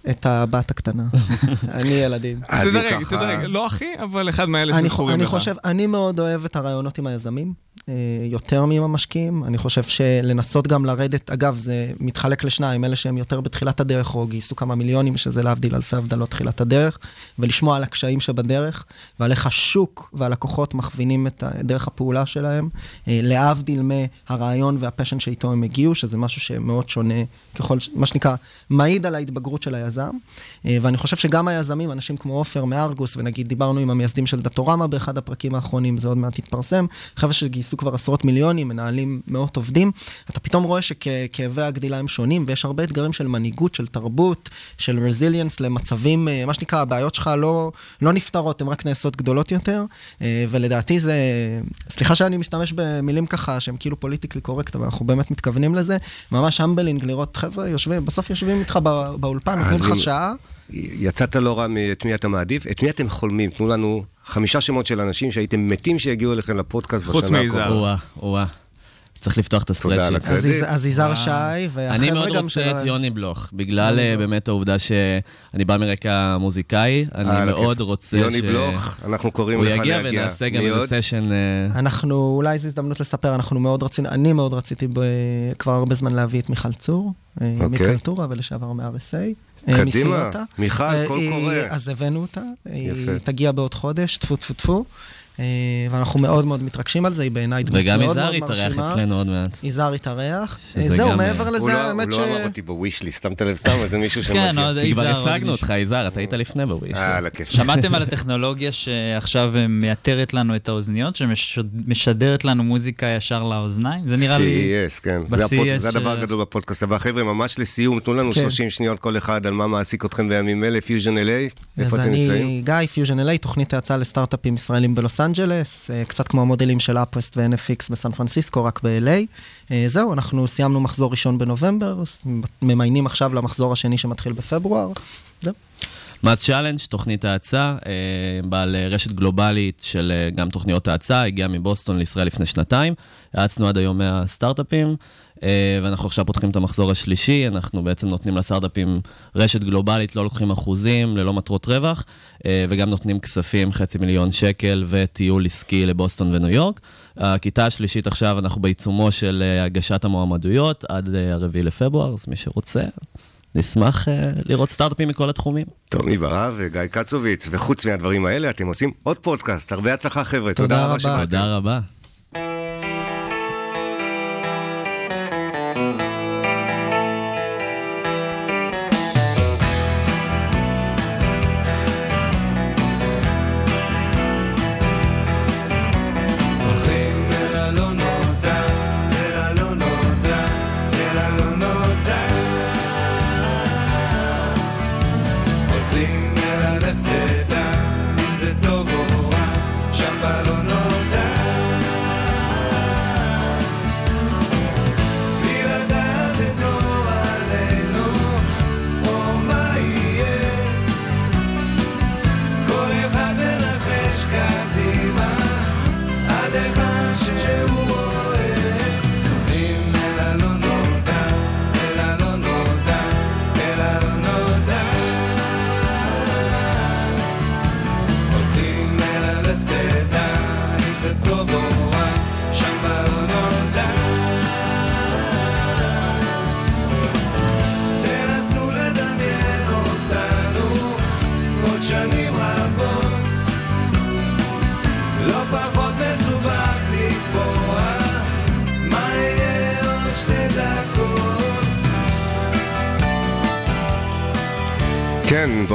את הבת הקטנה. אני ילדים. אז אם תדרג, ככה- תדרג, לא הכי, אבל אחד מאלה אני, שזכורים אני לך. חושב, אני מאוד אוהב את הרעיונות עם היזמים, אה, יותר מעם המשקיעים. אני חושב שלנסות גם לרדת, אגב, זה מתחלק לשניים, אלה שהם יותר בתחילת הדרך, או גייסו כמה מיליונים, שזה להבדיל אלפי הבדלות תחילת הדרך, ולשמוע על הקשיים שבדרך, ועל איך השוק והלקוחות מכווינים את דרך הפעולה שלהם, אה, להבדיל מהרעיון והפשן שאיתו הם הגיעו, שזה משהו שמאוד שונה, ככל, מה שנקרא, מעיד על ההתבגרות של היזם. אה, ואני חושב שגם היזמים, אנשים כמו עופר מארגוס, ונגיד דיברנו עם המייסדים של דאטורמה באחד הפרקים האחרונים, זה עוד מעט יתפרסם, חבר'ה שגייסו כבר עשרות מיליונים, מנהלים מאות עובדים, אתה פתאום רואה שכאבי הגדילה הם שונים, ויש הרבה אתגרים של מנהיגות, של תרבות, של resilience למצבים, אה, מה שנקרא, הבעיות שלך לא, לא נפתרות, הן רק נעשות גדולות יותר, אה, ולדעתי זה, סליחה שאני משתמש במילים ככה שהם כאילו politically correct, אבל אנחנו באמת מתכוונים לזה, ממש humbling לראות חבר'ה יושבים, בסוף יושבים איתך בא- באולפן, נותנים אז לך שעה. יצאת לא רע מאת מי אתה מעדיף, את מי אתם חולמים? תנו לנו חמישה שמות של אנשים שהייתם מתים שיגיעו אליכם לפודקאסט חוץ בשנה מיזהר. הקרובה. וואה, וואה. צריך לפתוח את ה spreadsheet. אז יז- אז יזהר שי, אני מאוד גם רוצה. את יוני בלוך, בגלל אה, באמת העובדה שאני בא מרקע מוזיקאי, אני הכיף. מאוד רוצה ש... יוני בלוך, אנחנו קוראים הוא לך יגיע להגיע. ונעשה גם מי עוד? איזה סשן... אה, אנחנו, אולי זו הזדמנות לספר, אנחנו מאוד רצינו, אני מאוד רציתי ב, כבר הרבה זמן להביא את מיכל צור, אה, אוקיי. מקלטורה ולשעבר מ-RSA. אה, קדימה. מיכל, אה, קול היא- קורא. אז הבאנו אותה, יפה. היא תגיע בעוד חודש, טפו טפו טפו, אה, ואנחנו מאוד מאוד מתרגשים על זה, היא בעיניי דמות וגם מאוד יזהר מאוד יתארח מרשימה. אצלנו עוד מעט. יזהר יתארח. אה, זהו, גם, מעבר אה, הוא לזה, לא- האמת ש... הוא לא אמר אותי בוויש לי, שמת לב סתם, איזה מישהו כן, שמגיע. עוד כי כבר יזהר, עוד השגנו. אותך, יזהר, אתה היית לפני בוויש. אה, על הכיף. שמעתם על הטכנולוגיה שעכשיו אה, מייתרת לנו את האוזניות, שמשדרת לנו מוזיקה ישר לאוזניים? זה נראה לי... CES, כן. זה זה הדבר הגדול בפודקאסט הבא. חבר'ה, ממש לסיום, תנו לנו כן. 30 שניות כל אחד על מה מעסיק אתכם בימים אלה, Fusion LA, איפה אז אתם נמצאים? אני גיא, Fusion LA, תוכנית האצה לסטארט-אפים ישראלים בלוס אנג'לס, אה, קצת כמו המודלים של UpWest ו-NFX בסן פרנסיסקו, רק ב-LA. אה, זהו, אנחנו סיימנו מחזור ראשון בנובמבר, ממיינים עכשיו למחזור השני שמתחיל בפברואר. זהו. MassChallenge, תוכנית האצה, אה, בעל רשת גלובלית של גם תוכניות האצה, הגיע מבוסטון לישראל לפני שנתיים. האצנו עד היום 100 סטארט-אפים, ואנחנו עכשיו פותחים את המחזור השלישי, אנחנו בעצם נותנים לסטארט-אפים רשת גלובלית, לא לוקחים אחוזים, ללא מטרות רווח, אה, וגם נותנים כספים, חצי מיליון שקל וטיול עסקי לבוסטון וניו יורק. הכיתה השלישית עכשיו, אנחנו בעיצומו של אה, הגשת המועמדויות עד אה, הרביעי לפברואר, אז מי שרוצה, נשמח אה, לראות סטארט-אפים מכל התחומים. טומי ברב וגיא קצוביץ, וחוץ מהדברים האלה, אתם עושים עוד פודקאסט. הרבה הצלחה, חבר'ה. תודה תודה רבה רבה. שבאתם. תודה רבה.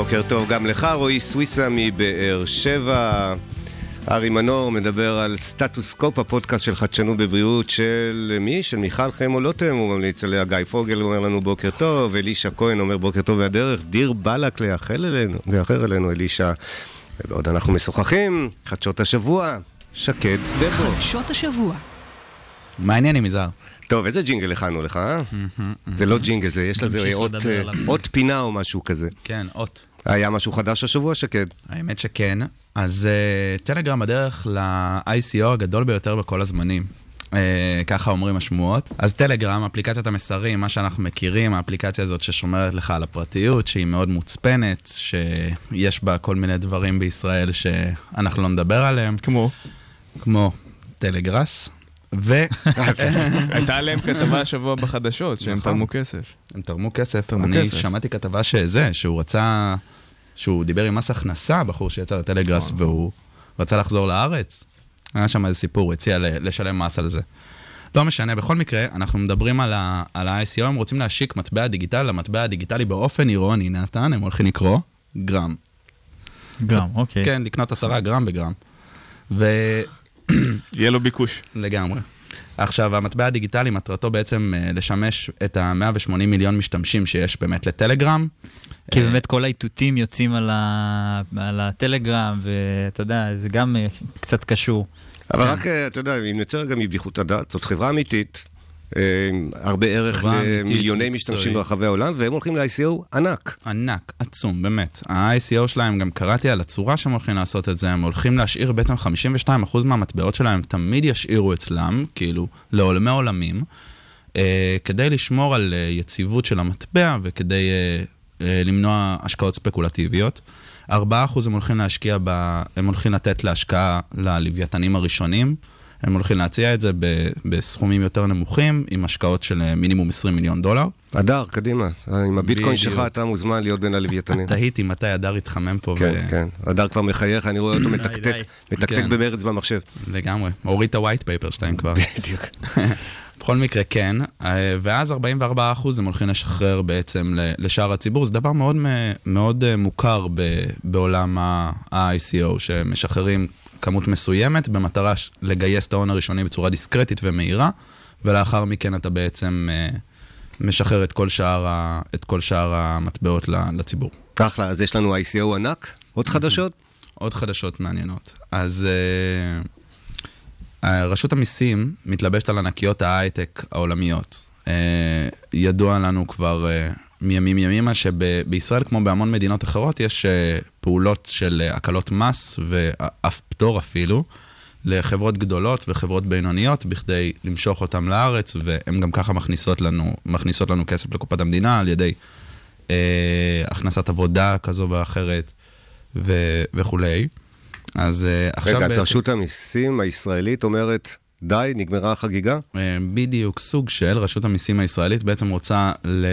בוקר טוב גם לך, רועי סוויסה מבאר שבע. ארי מנור מדבר על סטטוס-קופ, הפודקאסט של חדשנות בבריאות של מי? של מיכל חמו לוטם, הוא ממליץ עליה, גיא פוגל אומר לנו בוקר טוב, אלישע כהן אומר בוקר טוב מהדרך, דיר באלק לאחר אלינו, לאחר אלינו אלישע. ובעוד אנחנו משוחחים, חדשות השבוע, שקד דבו. חדשות השבוע. מה העניינים, יזהר? טוב, איזה ג'ינגל הכנו לך, אה? זה לא ג'ינגל, זה יש לזה. אות פינה או משהו כזה. כן, אות. היה משהו חדש השבוע, שקד? האמת שכן. אז uh, טלגרם בדרך ל-ICO הגדול ביותר בכל הזמנים. Uh, ככה אומרים השמועות. אז טלגרם, אפליקציית המסרים, מה שאנחנו מכירים, האפליקציה הזאת ששומרת לך על הפרטיות, שהיא מאוד מוצפנת, שיש בה כל מיני דברים בישראל שאנחנו לא נדבר עליהם, כמו? כמו טלגראס, והם הייתה עליהם כתבה השבוע בחדשות, שהם נכון. תרמו כסף. תרמו כסף. אני. שמעתי כתבה שזה, שהוא רצה, שהוא דיבר עם מס הכנסה, בחור שיצר את טלגראס, והוא רצה לחזור לארץ. היה שם איזה סיפור, הוא הציע ל- לשלם מס על זה. לא משנה, בכל מקרה, אנחנו מדברים על ה-ICO, הם רוצים להשיק מטבע דיגיטלי למטבע הדיגיטלי באופן אירוני, נתן, הם הולכים לקרוא גרם. גרם, אוקיי. כן, לקנות עשרה גרם בגרם. ולגמרי. יהיה לו ביקוש. עכשיו, המטבע הדיגיטלי, מטרתו בעצם אה, לשמש את ה-180 מיליון משתמשים שיש באמת לטלגרם. כי באמת כל האיתותים יוצאים על ה- על הטלגרם, ואתה יודע, זה גם אה, קצת קשור. אבל רק, אה, אתה יודע, אם נצא רגע מבדיחות הדעת, זאת חברה אמיתית, אה, הרבה ערך למיליוני. משתמשים ברחבי העולם, והם הולכים ל-ICO ענק. ענק, עצום, באמת. ה-ICO שלהם, גם קראתי על הצורה שהם הולכים לעשות את זה, הם הולכים להשאיר בעצם 52% מהמטבעות שלהם, הם תמיד ישאירו אצלם, כאילו, לעולמי עולמים, כדי לשמור על יציבות של המטבע וכדי למנוע השקעות ספקולטיביות. 4% הם הולכים להשקיע, ב, הם הולכים לתת להשקעה ללוויתנים הראשונים. הם הולכים להציע את זה ב- בסכומים יותר נמוכים, עם השקעות של אה, מינימום 20 מיליון דולר. הדר, קדימה. עם הביטקוין. שלך אתה מוזמן להיות בין הלוויתנים. תהיתי מתי הדר התחמם פה. כן, ו- כן. הדר כבר מחייך, אני רואה אותו מתקתק. מתקתק כן. במרץ במחשב. לגמרי. הוריד את ה-white paper שלהם כבר. בדיוק. בכל מקרה, כן. אה, ואז 44% הם הולכים לשחרר בעצם לשאר הציבור. זה דבר מאוד, מאוד אה, מוכר ב- בעולם ה-ICO, שמשחררים כמות מסוימת במטרה לגייס את ההון הראשוני בצורה דיסקרטית ומהירה, ולאחר מכן אתה בעצם אה, משחרר את כל שאר, ה- את כל שאר המטבעות לציבור. אחלה, אז יש לנו ICO ענק, עוד חדשות? עוד חדשות מעניינות. אז רשות המיסים מתלבשת על ענקיות ההייטק העולמיות. Uh, ידוע לנו כבר uh, מימים ימימה שבישראל, כמו בהמון מדינות אחרות, יש uh, פעולות של הקלות מס ואף פטור אפילו. לחברות גדולות וחברות בינוניות בכדי למשוך אותם לארץ, והן גם ככה מכניסות לנו, מכניסות לנו כסף לקופת המדינה על ידי אה, הכנסת עבודה כזו ואחרת ו- וכולי. אז אה, עכשיו רגע, אז בעצם, רשות המיסים הישראלית אומרת, די, נגמרה החגיגה? אה, בדיוק סוג של רשות המיסים הישראלית בעצם רוצה ל-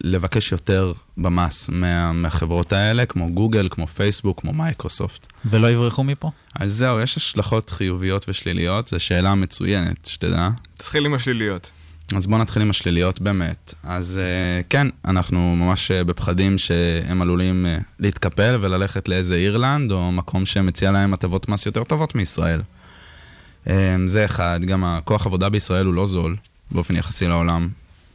לבקש יותר במס מה- מהחברות האלה, כמו גוגל, כמו פייסבוק, כמו מייקרוסופט. ולא יברחו מפה? אז זהו, יש השלכות חיוביות ושליליות, זו שאלה מצוינת, שתדע. תתחיל עם השליליות. אז בואו נתחיל עם השליליות באמת. אז uh, כן, אנחנו ממש uh, בפחדים שהם עלולים uh, להתקפל וללכת לאיזה אירלנד, או מקום שמציע להם הטבות מס יותר טובות מישראל. זה אחד, גם הכוח עבודה בישראל הוא לא זול, באופן יחסי לעולם,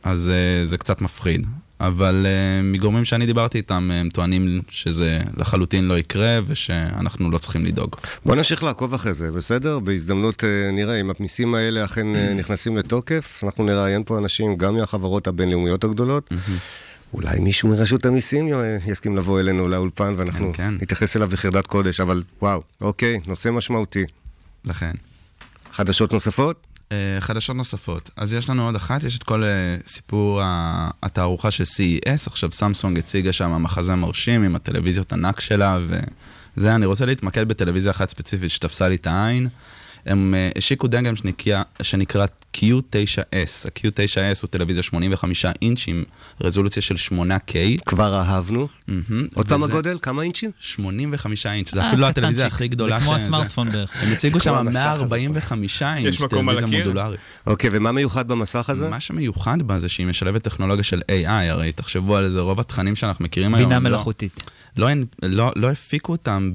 אז זה קצת מפחיד. אבל uh, מגורמים שאני דיברתי איתם, הם טוענים שזה לחלוטין לא יקרה, ושאנחנו לא צריכים לדאוג. בוא נמשיך לעקוב אחרי זה, בסדר? בהזדמנות אה, נראה אם המיסים האלה אכן אה, נכנסים לתוקף, אנחנו נראיין פה אנשים גם מהחברות הבינלאומיות הגדולות. אולי מישהו מרשות המיסים אה, יסכים לבוא אלינו לאולפן ואנחנו כן, כן. נתייחס אליו בחרדת קודש, אבל וואו, אוקיי, נושא משמעותי. לכן. חדשות נוספות? אה, חדשות נוספות. אז יש לנו עוד אחת, יש את כל אה, סיפור התערוכה של CES, עכשיו סמסונג הציגה שם מחזה מרשים עם הטלוויזיות ענק שלה, וזה, אני רוצה להתמקד בטלוויזיה אחת ספציפית שתפסה לי את העין. הם אה, השיקו דגם שנקרא, שנקרא Q9S. ה-Q9S הוא טלוויזיה 85 אינץ' עם רזולוציה של 8K. כבר אהבנו. מהמם, עוד פעם וזה הגודל? כמה אינצ'ים? 85 אינץ', זה אה, אפילו לא הטלוויזיה. הכי גדולה זה כמו. הסמארטפון בערך. הם הציגו שם המסך הזה. 145 אינץ', טלוויזיה? מודולרית. אוקיי, ומה מיוחד במסך הזה? מה שמיוחד בה זה שהיא משלבת טכנולוגיה של AI, הרי תחשבו על זה, רוב התכנים שאנחנו מכירים היום. בינה לא- מלאכותית. לא, לא, לא הפיקו אותם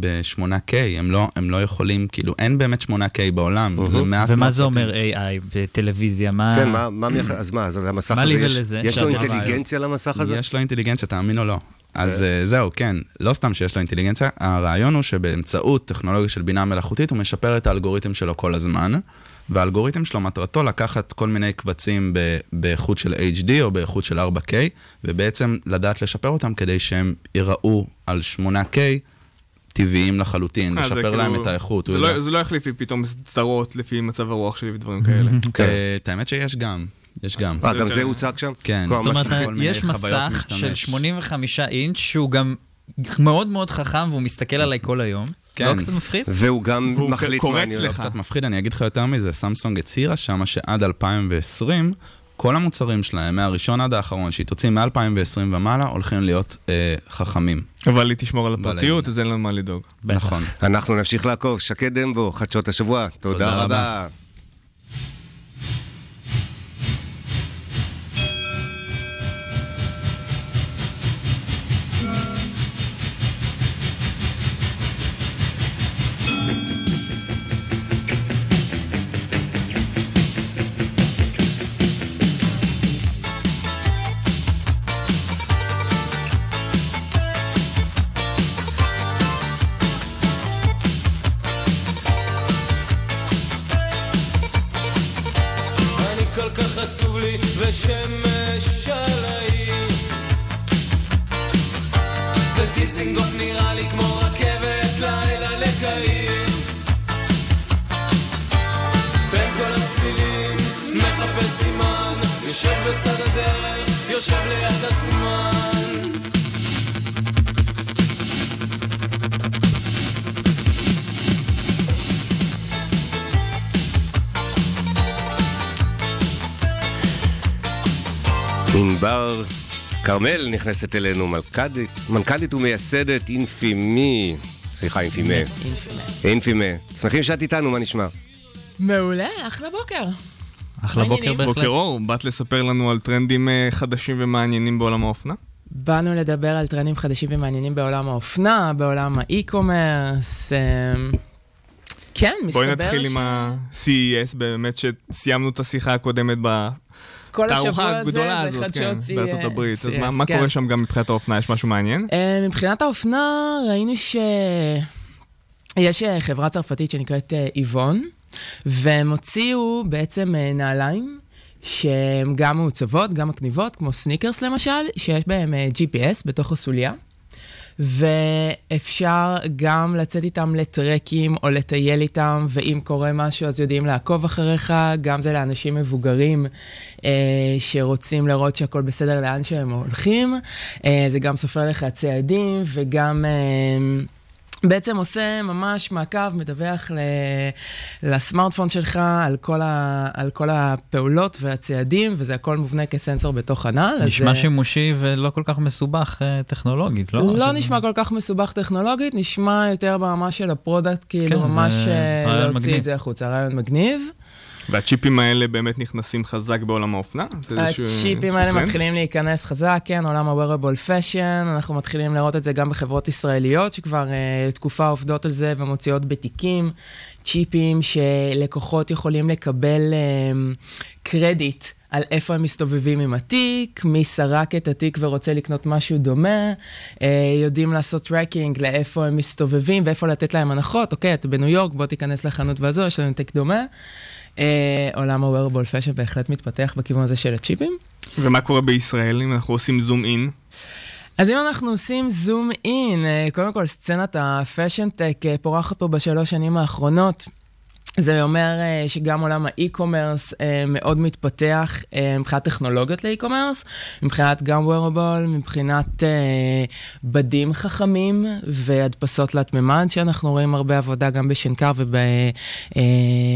ב-8K, הם, לא, הם לא יכולים, כאילו, אין באמת 8K בעולם, זה מעט ומה זה אומר. AI בטלוויזיה? מה... כן, מה, מה, מייח- אז מה, אז למסך מה הזה יש, ולזה? יש לו אינטליגנציה למסך הזה? יש לו אינטליגנציה, תאמין או לא. אז אה, זהו, כן, לא סתם שיש לו אינטליגנציה, הרעיון הוא שבאמצעות טכנולוגיה של בינה מלאכותית הוא משפר את האלגוריתם שלו כל הזמן, והאלגוריתם שלו מטרתו לקחת כל מיני קבצים ב- באיכות של HD או באיכות של 4K, ובעצם לדעת לשפר אותם כדי שהם ייראו על 8K טבעיים לחלוטין, אה, לשפר להם כאילו- את האיכות. יודע. לא- זה לא יחליף לי פתאום סדרות לפי מצב הרוח שלי ודברים כאלה. אה, את האמת שיש גם, יש גם. אה, גם זה הוצג שם? כן. זאת אומרת, יש מסך. של 85 אינץ' שהוא גם מאוד מאוד חכם והוא מסתכל עליי כל היום. כן. לא קצת מפחיד? והוא גם והוא מחליט מה אני. הולך. קצת מפחיד, אני אגיד לך יותר מזה, סמסונג הצהירה שמה שעד 2020, כל המוצרים שלהם, מהראשון עד האחרון, שהיא תוציא מ-2020 ומעלה, הולכים להיות אה, חכמים. אבל היא תשמור על הפרטיות. אז אין לנו מה לדאוג. נכון. אנחנו נמשיך לעקוב. שקד דמבו, חדשות השבוע. תודה תודה רבה. רבה. כרמל נכנסת אלינו, מלכ"דית, מנכ"לית ומייסדת אינפימי. סליחה, אינפימה. אינפימה. שמחים שאת איתנו, מה נשמע? מעולה, אחלה בוקר. אחלה בוקר. בהחלט. בוקר אור, באת לספר לנו על טרנדים אה, חדשים ומעניינים בעולם האופנה? באנו לדבר על טרנדים חדשים ומעניינים בעולם האופנה, בעולם האי-קומרס. אמ, כן, מסתבר בואי נתחיל עם ה-CES, באמת שסיימנו את השיחה הקודמת כל השבוע הזה זה הזאת, כן, חדשות בארצות הברית. אז מה- מה כן. קורה שם גם מבחינת האופנה? יש משהו מעניין? אה, מבחינת האופנה, ראינו ש... יש אה, חברה צרפתית שנקראת אה, איבון, והם הוציאו בעצם אה, נעליים. שהן גם מעוצבות, גם מקניבות, כמו סניקרס למשל, שיש בהם אה, GPS בתוך הסוליה. ואפשר גם לצאת איתם לטרקים או לטייל איתם, ואם קורה משהו אז יודעים לעקוב אחריך, גם זה לאנשים מבוגרים אה, שרוצים לראות שהכל בסדר לאן שהם הולכים. אה, זה גם סופר לך צעדים וגם... אה, בעצם עושה ממש מעקב, מדווח ל... לסמארטפון שלך על כל, ה... על כל הפעולות והצעדים, וזה הכל מובנה כסנסור בתוך הנעל. אז, נשמע אה, שימושי ולא כל כך מסובך אה, טכנולוגית, לא? לא שזה- נשמע כל כך מסובך טכנולוגית, נשמע יותר ברמה של ה product, כאילו כן, זה ממש אה, רעיון להוציא מגניב. את זה החוצה, רעיון מגניב. והצ'יפים האלה באמת נכנסים חזק בעולם האופנה? הצ'יפים האלה? מתחילים להיכנס חזק, כן, עולם ה-wearable fashion, אנחנו מתחילים לראות את זה גם בחברות ישראליות, שכבר uh, תקופה עובדות על זה ומוציאות בתיקים, צ'יפים שלקוחות יכולים לקבל uh, קרדיט. על איפה הם מסתובבים עם התיק, מי סרק את התיק ורוצה לקנות משהו דומה, אה, יודעים לעשות tracking לאיפה הם מסתובבים ואיפה לתת להם הנחות, אוקיי, אתה בניו יורק, בוא תיכנס לחנות והזו, יש לנו תיק דומה. אה, עולם ה-wearable fashion בהחלט מתפתח בכיוון הזה של הצ'יפים. ומה קורה בישראל אם אנחנו עושים zoom in? אז אם אנחנו עושים zoom in, אה, קודם כל סצנת ה fashion tech אה, פורחת פה בשלוש שנים האחרונות. זה אומר אה, שגם עולם ה e-commerce אה, מאוד מתפתח אה, מבחינת טכנולוגיות ל e-commerce, מבחינת גם wearable, מבחינת בדים חכמים והדפסות תלת מימד, שאנחנו רואים הרבה עבודה גם בשנקר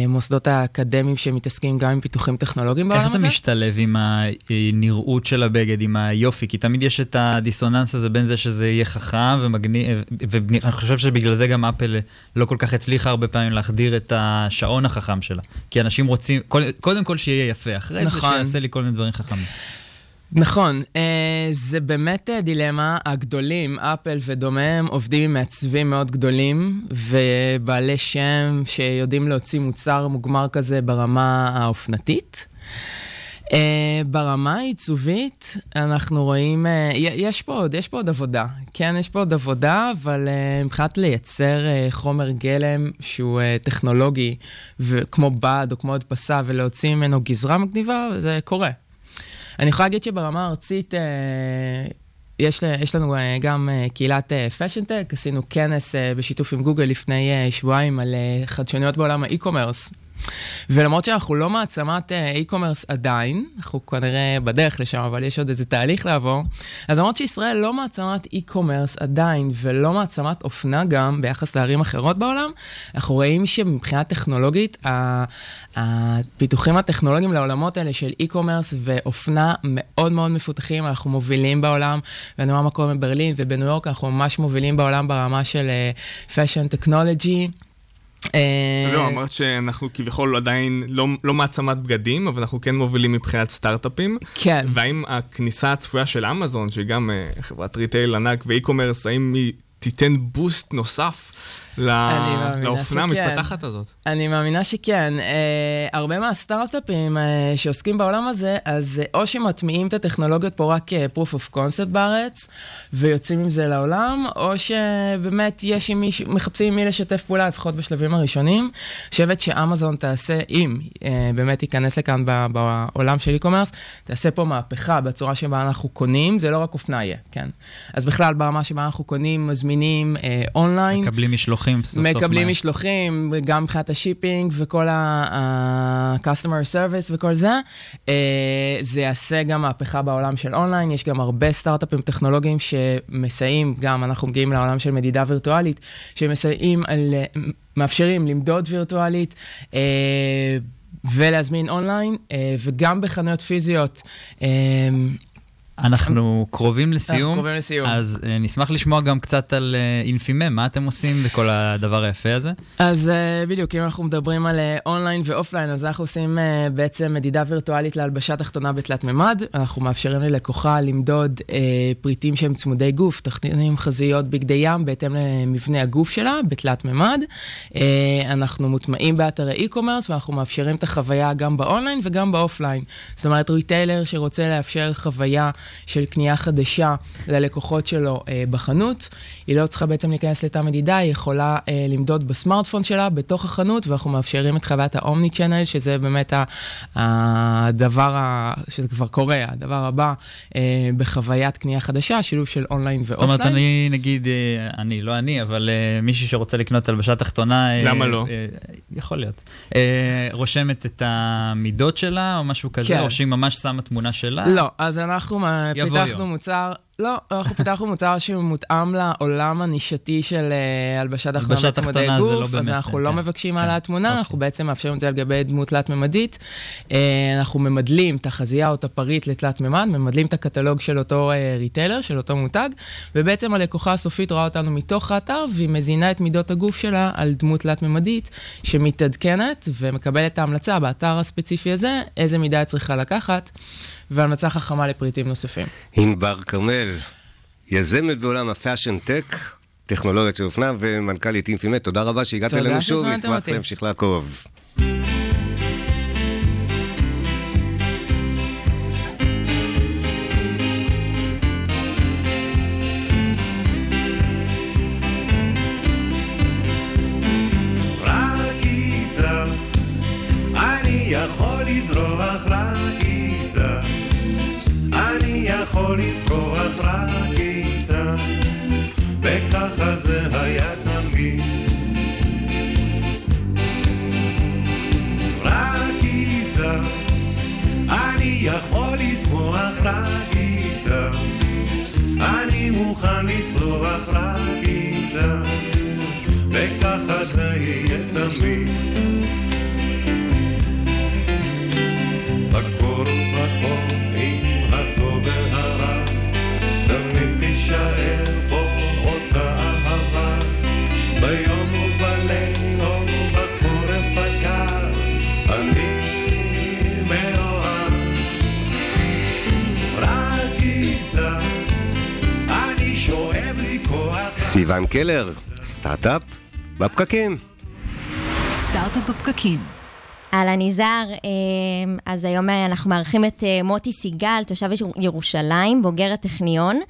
ובמוסדות האקדמיים שמתעסקים גם עם פיתוחים טכנולוגיים בעולם איך הזה. זה משתלב עם הנראות של הבגד, עם היופי? כי תמיד יש את הדיסוננס הזה בין זה שזה יהיה חכם ומגניב, ואני חושב שבגלל זה גם אפל לא כל כך הצליחה הרבה פעמים להחדיר את השעון החכם שלה. כי אנשים רוצים, קודם- כל שיהיה יפה, אחרי זה נכון. שיעשה לי כל מיני דברים חכמים. נכון, אה, זה באמת אה, דילמה. הגדולים, אפל ודומיהם, עובדים עם מעצבים מאוד גדולים ובעלי שם שיודעים להוציא מוצר מוגמר כזה ברמה האופנתית. Uh, ברמה העיצובית, אנחנו רואים, uh, יש, פה עוד, יש פה עוד עבודה. כן, יש פה עוד עבודה, אבל uh, מבחינת לייצר uh, חומר גלם שהוא uh, טכנולוגי, כמו בד או כמו הדפסה, ולהוציא ממנו גזרה מגניבה, זה קורה. אני יכולה להגיד שברמה הארצית, uh, יש, יש לנו uh, גם uh, קהילת פאשנטק, uh, עשינו כנס uh, בשיתוף עם גוגל לפני uh, שבועיים על uh, חדשנויות בעולם האי-קומרס. ולמרות שאנחנו לא מעצמת אה, e-commerce עדיין, אנחנו כנראה בדרך לשם, אבל יש עוד איזה תהליך לעבור, אז למרות שישראל לא מעצמת e-commerce עדיין, ולא מעצמת אופנה גם ביחס לערים אחרות בעולם, אנחנו רואים שמבחינה טכנולוגית, הפיתוחים הטכנולוגיים לעולמות האלה של e-commerce ואופנה מאוד מאוד מפותחים, אנחנו מובילים בעולם, ואני אומר מקום בברלין ובניו יורק, אנחנו ממש מובילים בעולם ברמה של uh, fashion technology. זהו, אה, אמרת שאנחנו כביכול עדיין לא, לא מעצמת בגדים, אבל אנחנו כן מובילים מבחינת סטארט-אפים. כן. והאם הכניסה הצפויה של אמזון, שהיא גם uh, חברת retail ענק ו e-commerce, האם היא תיתן boost נוסף לאופנה המתפתחת הזאת. אני מאמינה שכן. Uh, הרבה מהסטארט-אפים uh, שעוסקים בעולם הזה, אז uh, או שמטמיעים את הטכנולוגיות פה רק כ-proof of concept בארץ, ויוצאים עם זה לעולם, או שבאמת יש עם מי, מחפשים עם מי לשתף פעולה, לפחות בשלבים הראשונים. אני חושבת שאמזון תעשה, אם באמת ייכנס לכאן בעולם של e-commerce, תעשה פה מהפכה בצורה שבה אנחנו קונים, זה לא רק אופנה יהיה, כן. אז בכלל, ברמה שבה אנחנו קונים, מזמינים אונליין. מקבלים משלוחים. משלוחים סוף סוף. מקבלים משלוחים, גם מבחינת ה shipping וכל ה-customer service וכל זה. אה, זה יעשה גם מהפכה בעולם של אונליין, יש גם הרבה סטארט-אפים טכנולוגיים שמסייעים, גם אנחנו מגיעים לעולם של מדידה וירטואלית, שמסייעים על, מאפשרים למדוד וירטואלית. אה, ולהזמין אונליין, אה, וגם בחנויות פיזיות. אנחנו קרובים לסיום. אנחנו קרובים לסיום. אז uh, נשמח לשמוע גם קצת על uh, אינפימם, מה אתם עושים בכל הדבר היפה הזה? אז uh, בדיוק, אם אנחנו מדברים על online ו offline, אז אנחנו עושים uh, בעצם מדידה וירטואלית להלבשה תחתונה בתלת מימד. אנחנו מאפשרים ללקוחה למדוד uh, פריטים שהם צמודי גוף, תחתונים, חזיות, בגדי ים, בהתאם למבנה הגוף שלה, בתלת מימד. Uh, אנחנו מוטמעים באתרי e-commerce, ואנחנו מאפשרים את החוויה גם באונליין וגם ב offline. זאת אומרת, retailer שרוצה לאפשר חוויה... של קנייה חדשה ללקוחות שלו אה, בחנות. היא לא צריכה בעצם להיכנס לתא מדידה, היא יכולה אה, למדוד בסמארטפון שלה, בתוך החנות, ואנחנו מאפשרים את חוויית ה omni-channel, שזה באמת הדבר, ה... שזה כבר קורה, הדבר הבא אה, בחוויית קנייה חדשה, שילוב של online ו offline. זאת אומרת, אני נגיד, אה, אני, לא אני, אבל אה, מישהו שרוצה לקנות הלבשה תחתונה... אה, למה לא? אה, יכול להיות. אה, רושמת את המידות שלה, או משהו כזה, כן. או שהיא ממש שמה תמונה שלה? לא, אז אנחנו פיתחנו מוצר, לא, אנחנו פיתחנו מוצר שהוא מותאם לעולם הנישתי של הלבשה תחתונה וצמודי גוף, לא באמת, אז אנחנו לא כן. לא מבקשים כן. העלאת כן. תמונה, אוקיי. אנחנו בעצם מאפשרים את זה על גבי דמות תלת-ממדית. אה, אנחנו ממדלים את החזייה או את הפריט לתלת-ממד, ממדלים את הקטלוג של אותו אה, retailer, של אותו מותג, ובעצם הלקוחה הסופית רואה אותנו מתוך האתר, והיא מזינה את מידות הגוף שלה על דמות תלת-ממדית, שמתעדכנת ומקבלת את ההמלצה באתר הספציפי הזה, איזה מידה היא צריכה לקחת. והמלצה חכמה לפריטים נוספים. ענבר כרמל, יזמת בעולם ה fashion tech, טכנולוגיות של אופנה ומנכ"לית אינפימט, תודה רבה שהגעת אלינו שוב, נשמח להמשיך לעקוב. יכול לפרוח רק לי. סיוון קלר, סטארט-אפ בפקקים. בפקקים. אהלן יזהר, אמ, אז היום אנחנו מארחים את אה, מוטי סיגל, תושב ירושלים, בוגר הטכניון,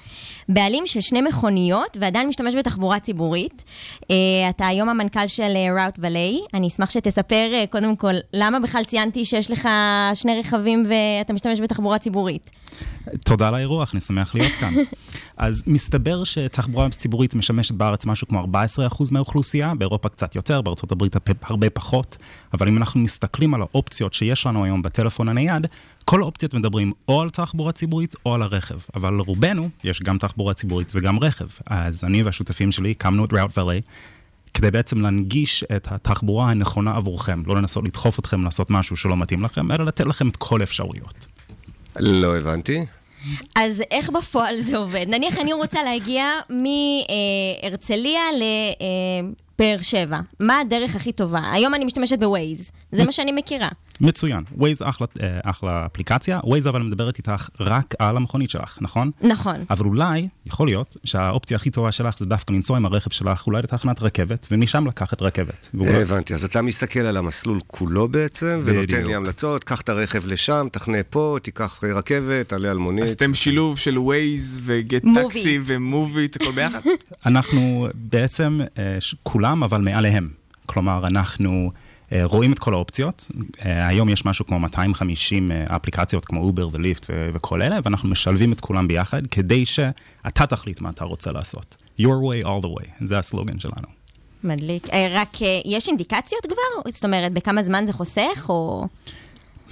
בעלים של שני מכוניות ועדיין משתמש בתחבורה ציבורית. אה, אתה היום המנכ"ל של ראוט אה, ולי, אני אשמח שתספר קודם כל למה בכלל ציינתי שיש לך שני רכבים ואתה משתמש בתחבורה ציבורית. תודה על האירוח, אני שמח להיות כאן. אז מסתבר שתחבורה ציבורית משמשת בארץ משהו כמו 14% מהאוכלוסייה, באירופה קצת יותר, בארצות הברית הרבה פחות, אבל אם אנחנו מסתכלים על האופציות שיש לנו היום בטלפון הנייד, כל האופציות מדברים או על תחבורה ציבורית או על הרכב, אבל לרובנו יש גם תחבורה ציבורית וגם רכב. אז אני והשותפים שלי הקמנו את ראוט ואלי. כדי בעצם להנגיש את התחבורה הנכונה עבורכם, לא לנסות לדחוף אתכם לעשות משם שלא מתאים לכם, אלא לתת לכם את כל האפשרויות. לא הבנתי. אז איך בפועל זה עובד? נניח אני רוצה להגיע מהרצליה לבאר שבע. מה הדרך הכי טובה? היום אני משתמשת בווייז, זה מה שאני מכירה. מצוין. Waze אחלה, אה, אחלה אפליקציה, Waze אבל מדברת איתך רק על המכונית שלך, נכון? נכון. אבל אולי, יכול להיות, שהאופציה הכי טובה שלך זה דווקא לנסוע עם הרכב שלך אולי לתחנת רכבת, ומשם לקחת רכבת. הבנתי, אז אתה מסתכל על המסלול כולו בעצם, ונותן לי המלצות, קח את הרכב לשם, תחנה פה, תיקח רכבת, תעלה על מונית. אז אתם שילוב של Waze וגט טקסי ומוביט, הכל ביחד? אנחנו בעצם אה, כולם, אבל מעליהם. כלומר, אנחנו... אה, רואים את כל האופציות. אה, היום יש משהו כמו 250 אה, אפליקציות כמו אובר וליפט וכל אלה, ואנחנו משלבים את כולם ביחד כדי שאתה תחליט מה אתה רוצה לעשות. your way all the way, זה הסלוגן שלנו. מדליק. רק יש אינדיקציות כבר? זאת אומרת, בכמה זמן זה חוסך, או...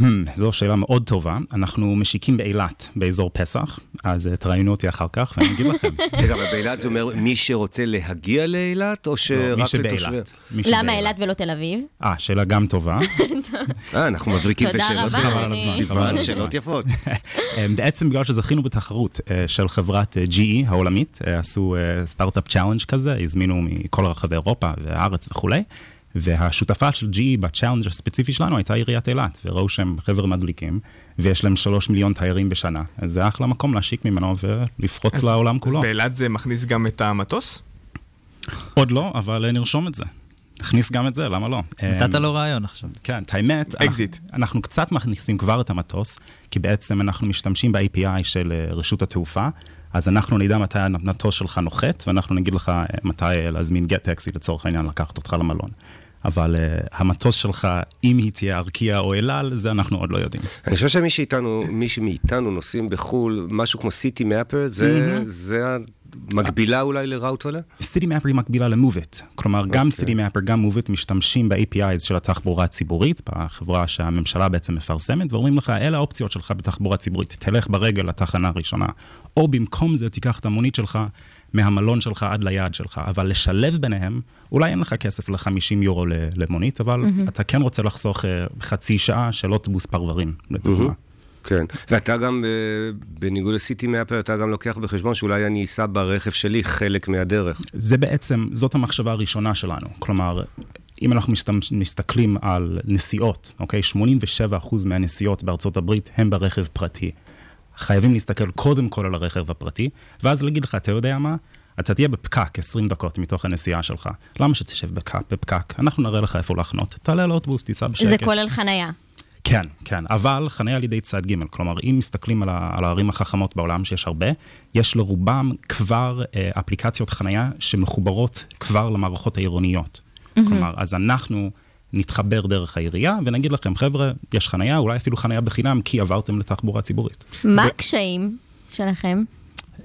המ, זו שאלה מאוד טובה. אנחנו משיקים באילת, באזור פסח, אז אה, תראיינו אותי אחר כך ואני אגיד לכם. רגע, אבל באילת זה אומר מי שרוצה להגיע לאילת, או שרק לא, לתושבי... למה אילת ולא תל אביב? אה, שאלה גם טובה. אה, אנחנו מבריקים בשאלות. תודה רבה. סיוון, שאלות יפות. אה, בעצם בגלל שזכינו בתחרות אה, של חברת GE העולמית, עשו startup challenge כזה, הזמינו מכל רחבי אירופה והארץ וכולי. והשותפה של GE ב challenge הספציפי שלנו הייתה עיריית אילת, וראו שהם חבר'ה מדליקים, ויש להם שלוש מיליון תיירים בשנה. אז זה אחלה מקום להשיק ממנו ולפרוץ אז, לעולם כולו. אז באילת זה מכניס גם את המטוס? עוד לא, אבל נרשום את זה. נכניס גם את זה, למה לא? נתת לו רעיון עכשיו. כן, את האמת, אקזיט. אנחנו, אנחנו קצת מכניסים כבר את המטוס, כי בעצם אנחנו משתמשים ב-API של אה, רשות התעופה, אז אנחנו נדע מתי המטוס שלך נוחת, ואנחנו נגיד לך אה, מתי להזמין גט טקסי לצורך העניין לקחת אותך למלון. אבל uh, המטוס שלך, אם היא תהיה ארקיע או אלעל, זה אנחנו עוד לא יודעים. אני חושב שמי שאיתנו, מי שמאיתנו נוסעים בחו"ל, משהו כמו סיטי מאפר, זה, mm-hmm. זה מקבילה אולי לראוט ולה? סיטי מאפר היא מקבילה למוביט. כלומר, okay. גם סיטי מאפר, גם מוביט משתמשים ב-APIs של התחבורה הציבורית, בחברה שהממשלה בעצם מפרסמת, ואומרים לך, אלה האופציות שלך בתחבורה ציבורית, תלך ברגל לתחנה הראשונה. או במקום זה, תיקח את המונית שלך מהמלון שלך עד ליעד שלך, אבל לשלב ביניהם, אולי אין לך כסף ל-50 יורו למונית, אבל mm-hmm. אתה כן רוצה לחסוך אה, חצי שעה של אוטובוס פרברים, לדוגמה. Mm-hmm. כן, ואתה גם, אה, בניגוד לסיטי מאפר, אתה גם לוקח בחשבון שאולי אני אסע ברכב שלי חלק מהדרך. זה בעצם, זאת המחשבה הראשונה שלנו. כלומר, אם אנחנו מסתכלים על נסיעות, אוקיי? 87% מהנסיעות בארצות הברית הם ברכב פרטי. חייבים להסתכל קודם כל על הרכב הפרטי, ואז להגיד לך, אתה יודע מה? אתה תהיה בפקק 20 דקות מתוך הנסיעה שלך. למה שתשב בפקק? אנחנו נראה לך איפה לחנות. תעלה לאוטובוס, תיסע בשקט. זה כולל חנייה. כן, כן, אבל חניה על ידי צד ג', כלומר, אם מסתכלים על, על הערים החכמות בעולם, שיש הרבה, יש לרובם כבר אה, אפליקציות חניה שמחוברות כבר למערכות העירוניות. Mm-hmm. כלומר, אז אנחנו נתחבר דרך העירייה ונגיד לכם, חבר'ה, יש חניה, אולי אפילו חניה בחינם, כי עברתם לתחבורה ציבורית. מה הקשיים שלכם?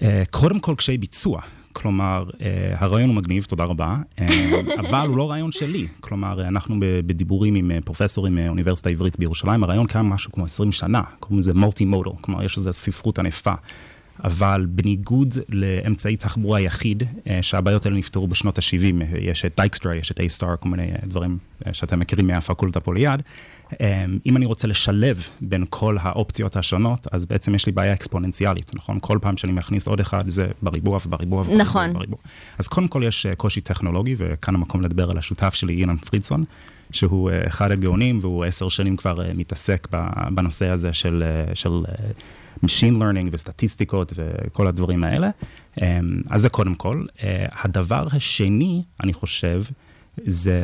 אה, קודם כל קשיי ביצוע. כלומר, אה, הרעיון הוא מגניב, תודה רבה, אה, אבל הוא לא רעיון שלי. כלומר, אנחנו בדיבורים עם פרופסורים מהאוניברסיטה העברית בירושלים, הרעיון קיים משהו כמו 20 שנה, קוראים לזה מולטי מודל, כלומר, יש איזו ספרות ענפה. אבל בניגוד לאמצעי תחבורה יחיד, אה, שהבעיות האלה נפתרו בשנות ה-70, יש את דייקסטרה, יש את A-Star, כל מיני דברים אה, שאתם מכירים מהפקולטה פה ליד. אה, אם אני רוצה לשלב בין כל האופציות השונות, אז בעצם יש לי בעיה אקספוננציאלית, נכון? כל פעם שאני מכניס עוד אחד, זה בריבוע ובריבוע ובריבוע. נכון. ובריבוע. אז קודם כל יש קושי טכנולוגי, וכאן המקום לדבר על השותף שלי, אילן פרידסון. שהוא אחד הגאונים, והוא עשר שנים כבר מתעסק בנושא הזה של, של Machine Learning וסטטיסטיקות וכל הדברים האלה. אז זה קודם כל. הדבר השני, אני חושב, זה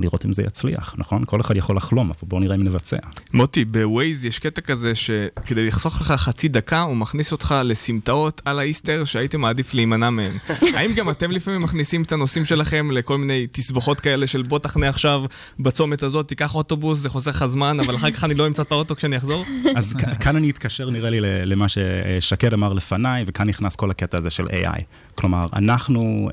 לראות אם זה יצליח, נכון? כל אחד יכול לחלום, אבל בואו נראה אם נבצע. מוטי, בווייז יש קטע כזה שכדי לחסוך לך חצי דקה, הוא מכניס אותך לסמטאות על האיסטר שהייתם מעדיף להימנע מהן. האם גם אתם לפעמים מכניסים את הנושאים שלכם לכל מיני תסבוכות כאלה של בוא תחנה עכשיו בצומת הזאת, תיקח אוטובוס, זה חוסך לך זמן, אבל אחר כך אני לא אמצא את האוטו כשאני אחזור? אז כאן אני אתקשר נראה לי למה ששקד אמר לפניי, וכאן נכנס כל הקטע הזה של AI. כלומר, אנחנו...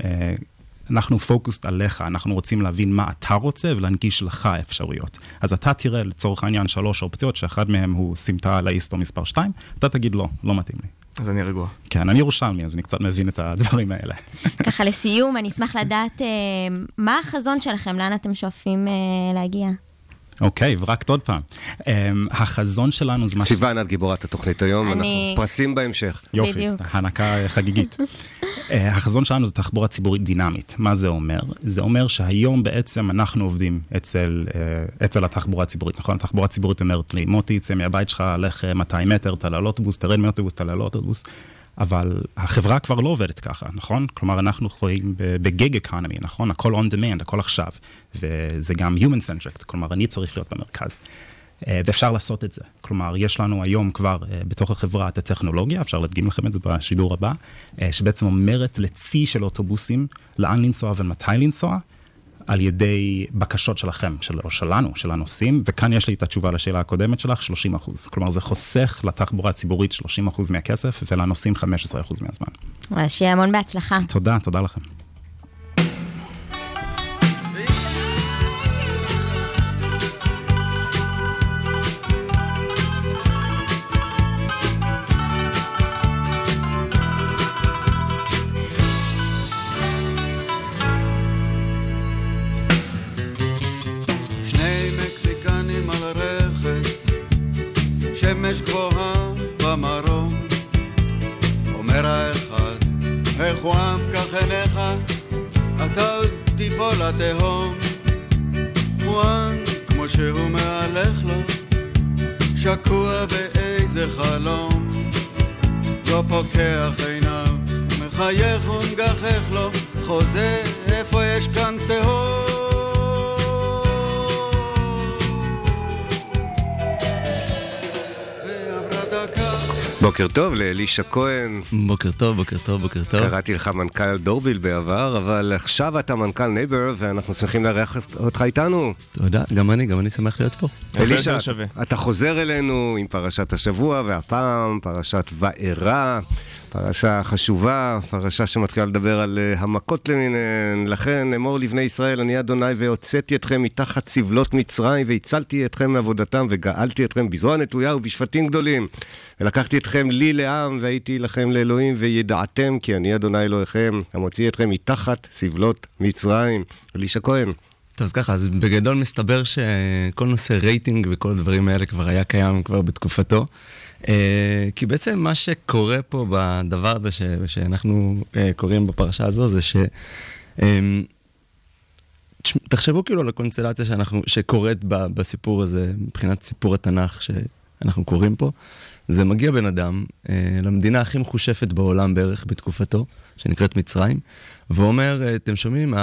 אנחנו פוקוסט עליך, אנחנו רוצים להבין מה אתה רוצה ולהנגיש לך אפשרויות. אז אתה תראה לצורך העניין שלוש אופציות, שאחד מהם הוא סמטה על האיסטו מספר 2, אתה תגיד לא, לא מתאים לי. אז אני רגוע. כן, אני ירושלמי, אז אני קצת מבין את הדברים האלה. ככה לסיום, אני אשמח לדעת אה, מה החזון שלכם, לאן אתם שואפים אה, להגיע. אוקיי, ורק עוד פעם. Um, החזון שלנו זה מה... סיוון, את גיבורת התוכנית היום, אני... אנחנו פרסים בהמשך. יופי, בדיוק. הנקה חגיגית. uh, החזון שלנו זה תחבורה ציבורית דינמית. מה זה אומר? זה אומר שהיום בעצם אנחנו עובדים אצל, uh, אצל התחבורה הציבורית, נכון? התחבורה הציבורית אומרת לי, מוטי, צא מהבית שלך, לך 200 מטר, תעלה על אוטובוס, תרד מאוטובוס, תעלה על אוטובוס. אבל החברה כבר לא עובדת ככה, נכון? כלומר, אנחנו חיים בגיג אקונומי, נכון? הכל on demand, הכל עכשיו. וזה גם human centric, כלומר, אני צריך להיות במרכז. אה, ואפשר לעשות את זה. כלומר, יש לנו היום כבר אה, בתוך החברה את הטכנולוגיה, אפשר להדגים לכם את זה בשידור הבא, אה, שבעצם אומרת לצי של אוטובוסים לאן לנסוע ומתי לנסוע, על ידי בקשות שלכם, של, או שלנו, של הנוסעים, וכאן יש לי את התשובה לשאלה הקודמת שלך, 30 אחוז. כלומר, זה חוסך לתחבורה הציבורית 30 אחוז מהכסף, ולנוסעים 15 אחוז מהזמן. שיהיה המון בהצלחה. תודה, תודה לכם. בוקר טוב לאלישע כהן. בוקר טוב, בוקר טוב, בוקר טוב. קראתי לך מנכ"ל דורביל בעבר, אבל עכשיו אתה מנכ"ל נייבר, ואנחנו שמחים לארח אותך איתנו. תודה, גם אני, גם אני שמח להיות פה. אלישע, אתה חוזר אלינו עם פרשת השבוע, והפעם פרשת וארא. פרשה חשובה, פרשה שמתחילה לדבר על אה, המכות למיניהן. לכן אמור לבני ישראל, אני אדוני והוצאתי אתכם מתחת סבלות מצרים, והצלתי אתכם מעבודתם, וגאלתי אתכם בזרוע נטויה ובשפטים גדולים. ולקחתי אתכם לי לעם, והייתי לכם לאלוהים, וידעתם כי אני אדוני אלוהיכם, המוציא אתכם מתחת סבלות מצרים. אלישע כהן. טוב, אז ככה, אז בגדול מסתבר שכל נושא רייטינג וכל הדברים האלה כבר היה קיים כבר בתקופתו. Uh, כי בעצם מה שקורה פה בדבר הזה ש, שאנחנו uh, קוראים בפרשה הזו זה ש... Um, תחשבו כאילו על הקונסטלציה שאנחנו, שקורית ב, בסיפור הזה, מבחינת סיפור התנ"ך שאנחנו קוראים פה. זה מגיע בן אדם uh, למדינה הכי מחושפת בעולם בערך בתקופתו, שנקראת מצרים, ואומר, אתם שומעים,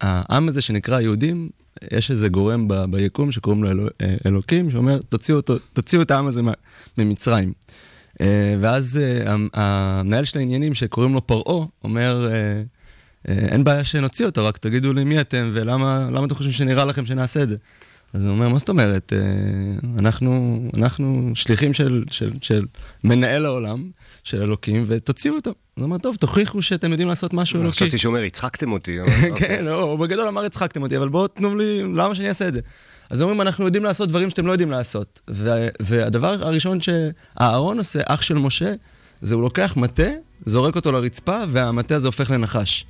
העם הזה שנקרא יהודים, יש איזה גורם ב, ביקום שקוראים לו אלו, אה, אלוקים, שאומר, תוציאו, תוציאו את העם הזה ממצרים. אה, ואז אה, המנהל של העניינים, שקוראים לו פרעה, אומר, אין בעיה שנוציא אותו, רק תגידו לי מי אתם ולמה אתם חושבים שנראה לכם שנעשה את זה. אז הוא אומר, מה זאת אומרת? אנחנו, אנחנו שליחים של, של, של מנהל העולם, של אלוקים, ותוציאו אותם. אז הוא אמר, טוב, תוכיחו שאתם יודעים לעשות משהו אלוקי. חשבתי שהוא אומר, הצחקתם אותי. כן, הוא בגדול אמר, הצחקתם אותי, אבל בואו תנו לי, למה שאני אעשה את זה? אז אומרים, אנחנו יודעים לעשות דברים שאתם לא יודעים לעשות. והדבר הראשון שאהרון עושה, אח של משה, זה הוא לוקח מטה, זורק אותו לרצפה, והמטה הזה הופך לנחש.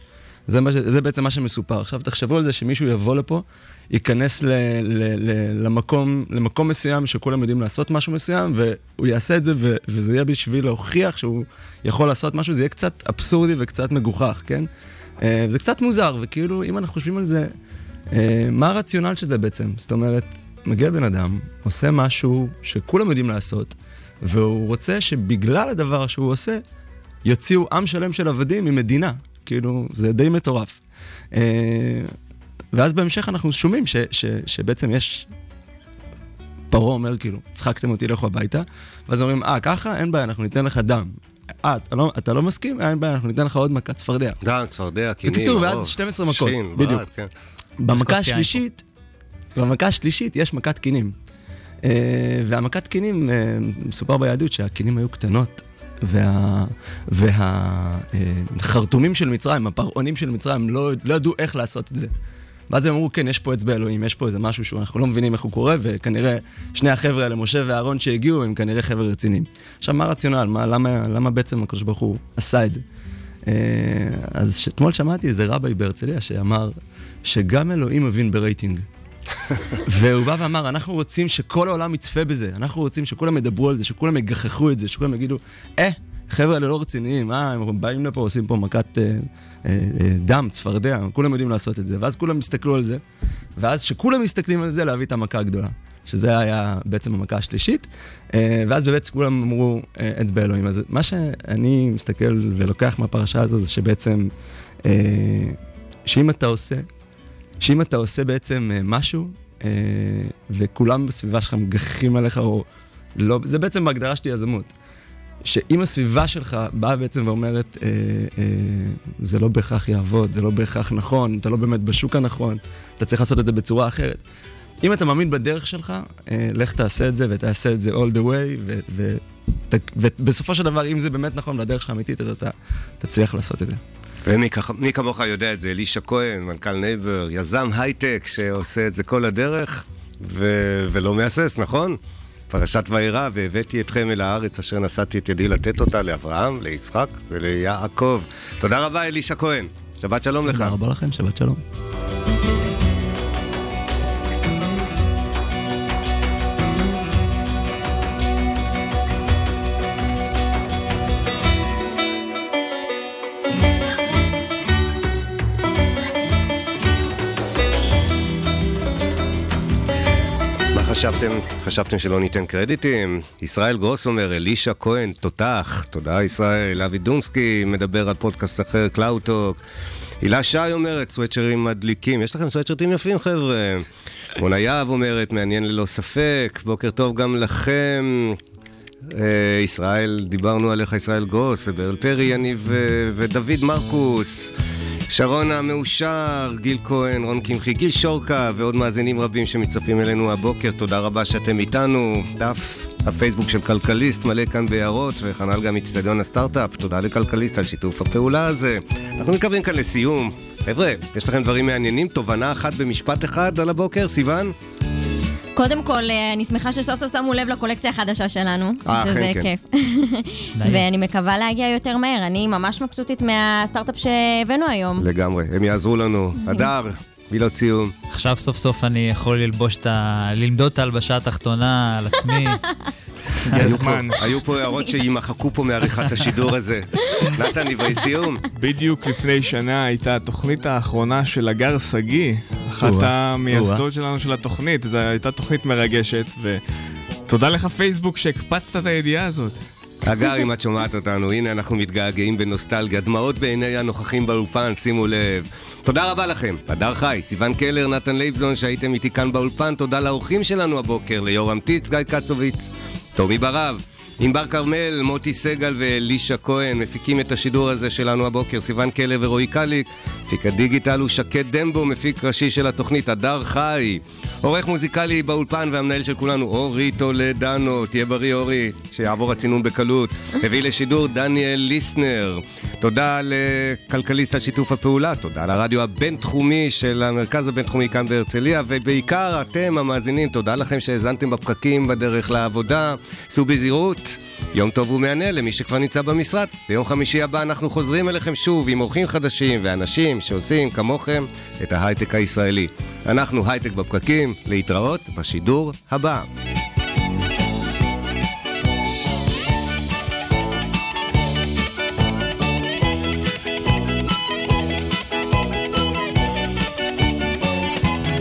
זה, מה, זה בעצם מה שמסופר. עכשיו תחשבו על זה שמישהו יבוא לפה, ייכנס ל, ל, ל, למקום, למקום מסוים שכולם יודעים לעשות משהו מסוים, והוא יעשה את זה, ו, וזה יהיה בשביל להוכיח שהוא יכול לעשות משהו, זה יהיה קצת אבסורדי וקצת מגוחך, כן? אה, זה קצת מוזר, וכאילו, אם אנחנו חושבים על זה, אה, מה הרציונל של זה בעצם? זאת אומרת, מגיע בן אדם, עושה משהו שכולם יודעים לעשות, והוא רוצה שבגלל הדבר שהוא עושה, יוציאו עם שלם של עבדים ממדינה. כאילו, זה די מטורף. ואז בהמשך אנחנו שומעים ש, ש, שבעצם יש... פרעה אומר כאילו, צחקתם אותי, לכו הביתה, ואז אומרים, אה, ככה? אין בעיה, אנחנו ניתן לך דם. אה, אתה לא, אתה לא מסכים? אה, אין בעיה, אנחנו ניתן לך עוד מכת צפרדע. דם, צפרדע, קינים, בקיצור, ואז הרוב. 12 מכות, שין, בדיוק. ברד, כן. במכה השלישית, במכה השלישית יש מכת קינים. אה, והמכת קינים, אה, מסופר ביהדות שהכינים היו קטנות, והחרטומים של מצרים, הפרעונים של מצרים, לא, לא ידעו איך לעשות את זה. ואז הם אמרו, כן, יש פה אצבע אלוהים, יש פה איזה משהו שאנחנו לא מבינים איך הוא קורה, וכנראה שני החבר'ה האלה, משה ואהרון שהגיעו, הם כנראה חבר'ה רציניים. עכשיו, מה הרציונל? מה, למה, למה בעצם הקדוש ברוך הוא עשה את זה? אה, אז אתמול שמעתי איזה rabbi בהרצליה שאמר שגם אלוהים מבין ברייטינג. והוא בא ואמר, אנחנו רוצים שכל העולם יצפה בזה, אנחנו רוצים שכולם ידברו על זה, שכולם יגחכו את זה, שכולם יגידו, אה, חבר'ה האלה לא רציניים, אה, הם באים לפה, עושים פה מכת אה, דם, צפרדע, כולם יודעים לעשות את זה. ואז כולם יסתכלו על זה, ואז כשכולם מסתכלים על זה, להביא את המכה הגדולה. שזה היה בעצם המכה השלישית, אה, ואז באמת כולם אמרו אה, אצבע אלוהים. אז מה שאני מסתכל ולוקח מהפרשה הזו, זה שבעצם, אה, שאם אתה עושה, שאם אתה עושה בעצם אה, משהו, אה, וכולם בסביבה שלך מגחכים עליך, או לא, זה בעצם בהגדרה שלי יזמות. שאם הסביבה שלך באה בעצם ואומרת, אה, אה, זה לא בהכרח יעבוד, זה לא בהכרח נכון, אתה לא באמת בשוק הנכון, אתה צריך לעשות את זה בצורה אחרת. אם אתה מאמין בדרך שלך, אה, לך תעשה את זה ותעשה את זה all the way, ו- ו- ת- ובסופו של דבר, אם זה באמת נכון והדרך שלך אמיתית, אז אתה תצליח לעשות את זה. ומי כמוך יודע את זה, אלישע כהן, מנכ"ל נייבר, יזם הייטק שעושה את זה כל הדרך, ו- ולא מהסס, נכון? פרשת וארא, והבאתי אתכם אל הארץ אשר נשאתי את ידי לתת אותה לאברהם, ליצחק וליעקב. תודה רבה, אלישע כהן. שבת שלום לך. תודה רבה לכם, שבת שלום. חשבתם? חשבתם שלא ניתן קרדיטים? ישראל גרוס אומר, אלישע כהן, תותח. תודה ישראל. אבי דונסקי מדבר על פודקאסט אחר, קלאוטוק. הילה שי אומרת, סווטשרטים מדליקים. יש לכם סווטשרטים יפים, חבר'ה. מונה יהב אומרת, מעניין ללא ספק. בוקר טוב גם לכם. אה, ישראל, דיברנו עליך, ישראל גרוס, וברל פרי, יניב אה, ודוד מרקוס. שרון המאושר, גיל כהן, רון קמחי, גיל שורקה ועוד מאזינים רבים שמצטרפים אלינו הבוקר. תודה רבה שאתם איתנו. דף הפייסבוק של כלכליסט מלא כאן בהערות, וכנ"ל גם אצטדיון הסטארט-אפ. תודה לכלכליסט על שיתוף הפעולה הזה. אנחנו מקווים כאן לסיום. חבר'ה, יש לכם דברים מעניינים? תובנה אחת במשפט אחד על הבוקר, סיוון? קודם כל, אה, אני שמחה שסוף סוף שמו לב לקולקציה החדשה שלנו. אה, שזה אכן כן. כיף. ואני מקווה להגיע יותר מהר. אני ממש מבסוטית מהסטארט-אפ שהבאנו היום. לגמרי, הם יעזרו לנו. הדר, מילות סיום. עכשיו סוף סוף אני יכול ללבוש את ה... למדוד את ההלבשה התחתונה על עצמי. היו פה- היו פה הערות שימחקו פה מעריכת השידור הזה. נתן, דברי סיום. בדיוק לפני שנה הייתה התוכנית האחרונה של הגר שגיא, אחת המייסדות שלנו של התוכנית, זו הייתה תוכנית מרגשת, ותודה לך פייסבוק שהקפצת את הידיעה הזאת. הגר, אם את שומעת אותנו, הנה אנחנו מתגעגעים בנוסטלגיה, דמעות בעיני הנוכחים באולפן, שימו לב. תודה רבה לכם, הדר חי, סיון קלר, נתן לייבזון, שהייתם איתי כאן באולפן, תודה לאורחים שלנו הבוקר, ליורם טיץ, גיא קצוביץ, טומי ברב. ענבר כרמל, מוטי סגל ואלישע כהן מפיקים את השידור הזה שלנו הבוקר, סיון קלר ורועי קליק. מפיק הדיגיטל הוא שקד דמבו, מפיק ראשי של התוכנית, הדר חי. עורך מוזיקלי באולפן והמנהל של כולנו, אורי טולדנו. תהיה בריא, אורי, שיעבור הצינון בקלות. הביא לשידור דניאל ליסנר. תודה לכלכליסט על שיתוף הפעולה, תודה לרדיו הבינתחומי של המרכז הבינתחומי כאן בהרצליה, ובעיקר אתם המאזינים, תודה לכם שהאזנתם בפקקים בדרך לעבודה. סעו בזהירות. יום טוב ומהנה למי שכבר נמצא במשרד. ביום חמישי הבא אנחנו חוזרים אליכם שוב עם אורחים חדשים ואנשים שעושים כמוכם את ההייטק הישראלי. אנחנו הייטק בפקקים, להתראות בשידור הבא.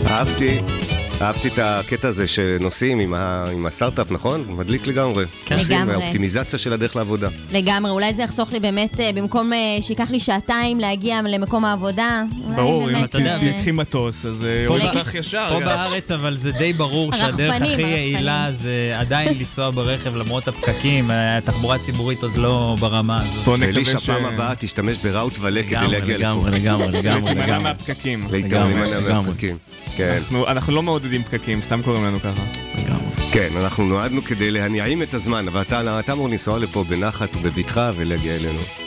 אהבתי, אהבתי את הקטע הזה שנוסעים עם, ה... עם הסטארט-אפ, נכון? מדליק לגמרי. כן. נוסעים, לגמרי. האופטימיזציה של הדרך לעבודה. לגמרי, אולי זה יחסוך לי באמת, אה, במקום אה, שייקח לי שעתיים להגיע למקום העבודה. ברור, אם אתה יודע, אה, תקחי מטוס, אז אה, פה יוריד ב- אותך ישר. פה. בארץ אבל זה די ברור שהדרך הכי. יעילה זה עדיין לנסוע ברכב למרות הפקקים, התחבורה הציבורית עוד לא ברמה הזאת. בוא נקווה ש- פעם הבאה תשתמש בראוט ולה כדי להגיע לפה. לגמרי, לגמרי, לגמרי, לגמרי. מהפקקים. להתאמן לגמרי. מהפקקים. כן. אנחנו- לא מעודדים פקקים, סתם קוראים לנו ככה. כן, אנחנו נועדנו כדי להנעים את הזמן, אבל אתה אמור לנסוע לפה בנחת ובבטחה ולהגיע אלינו.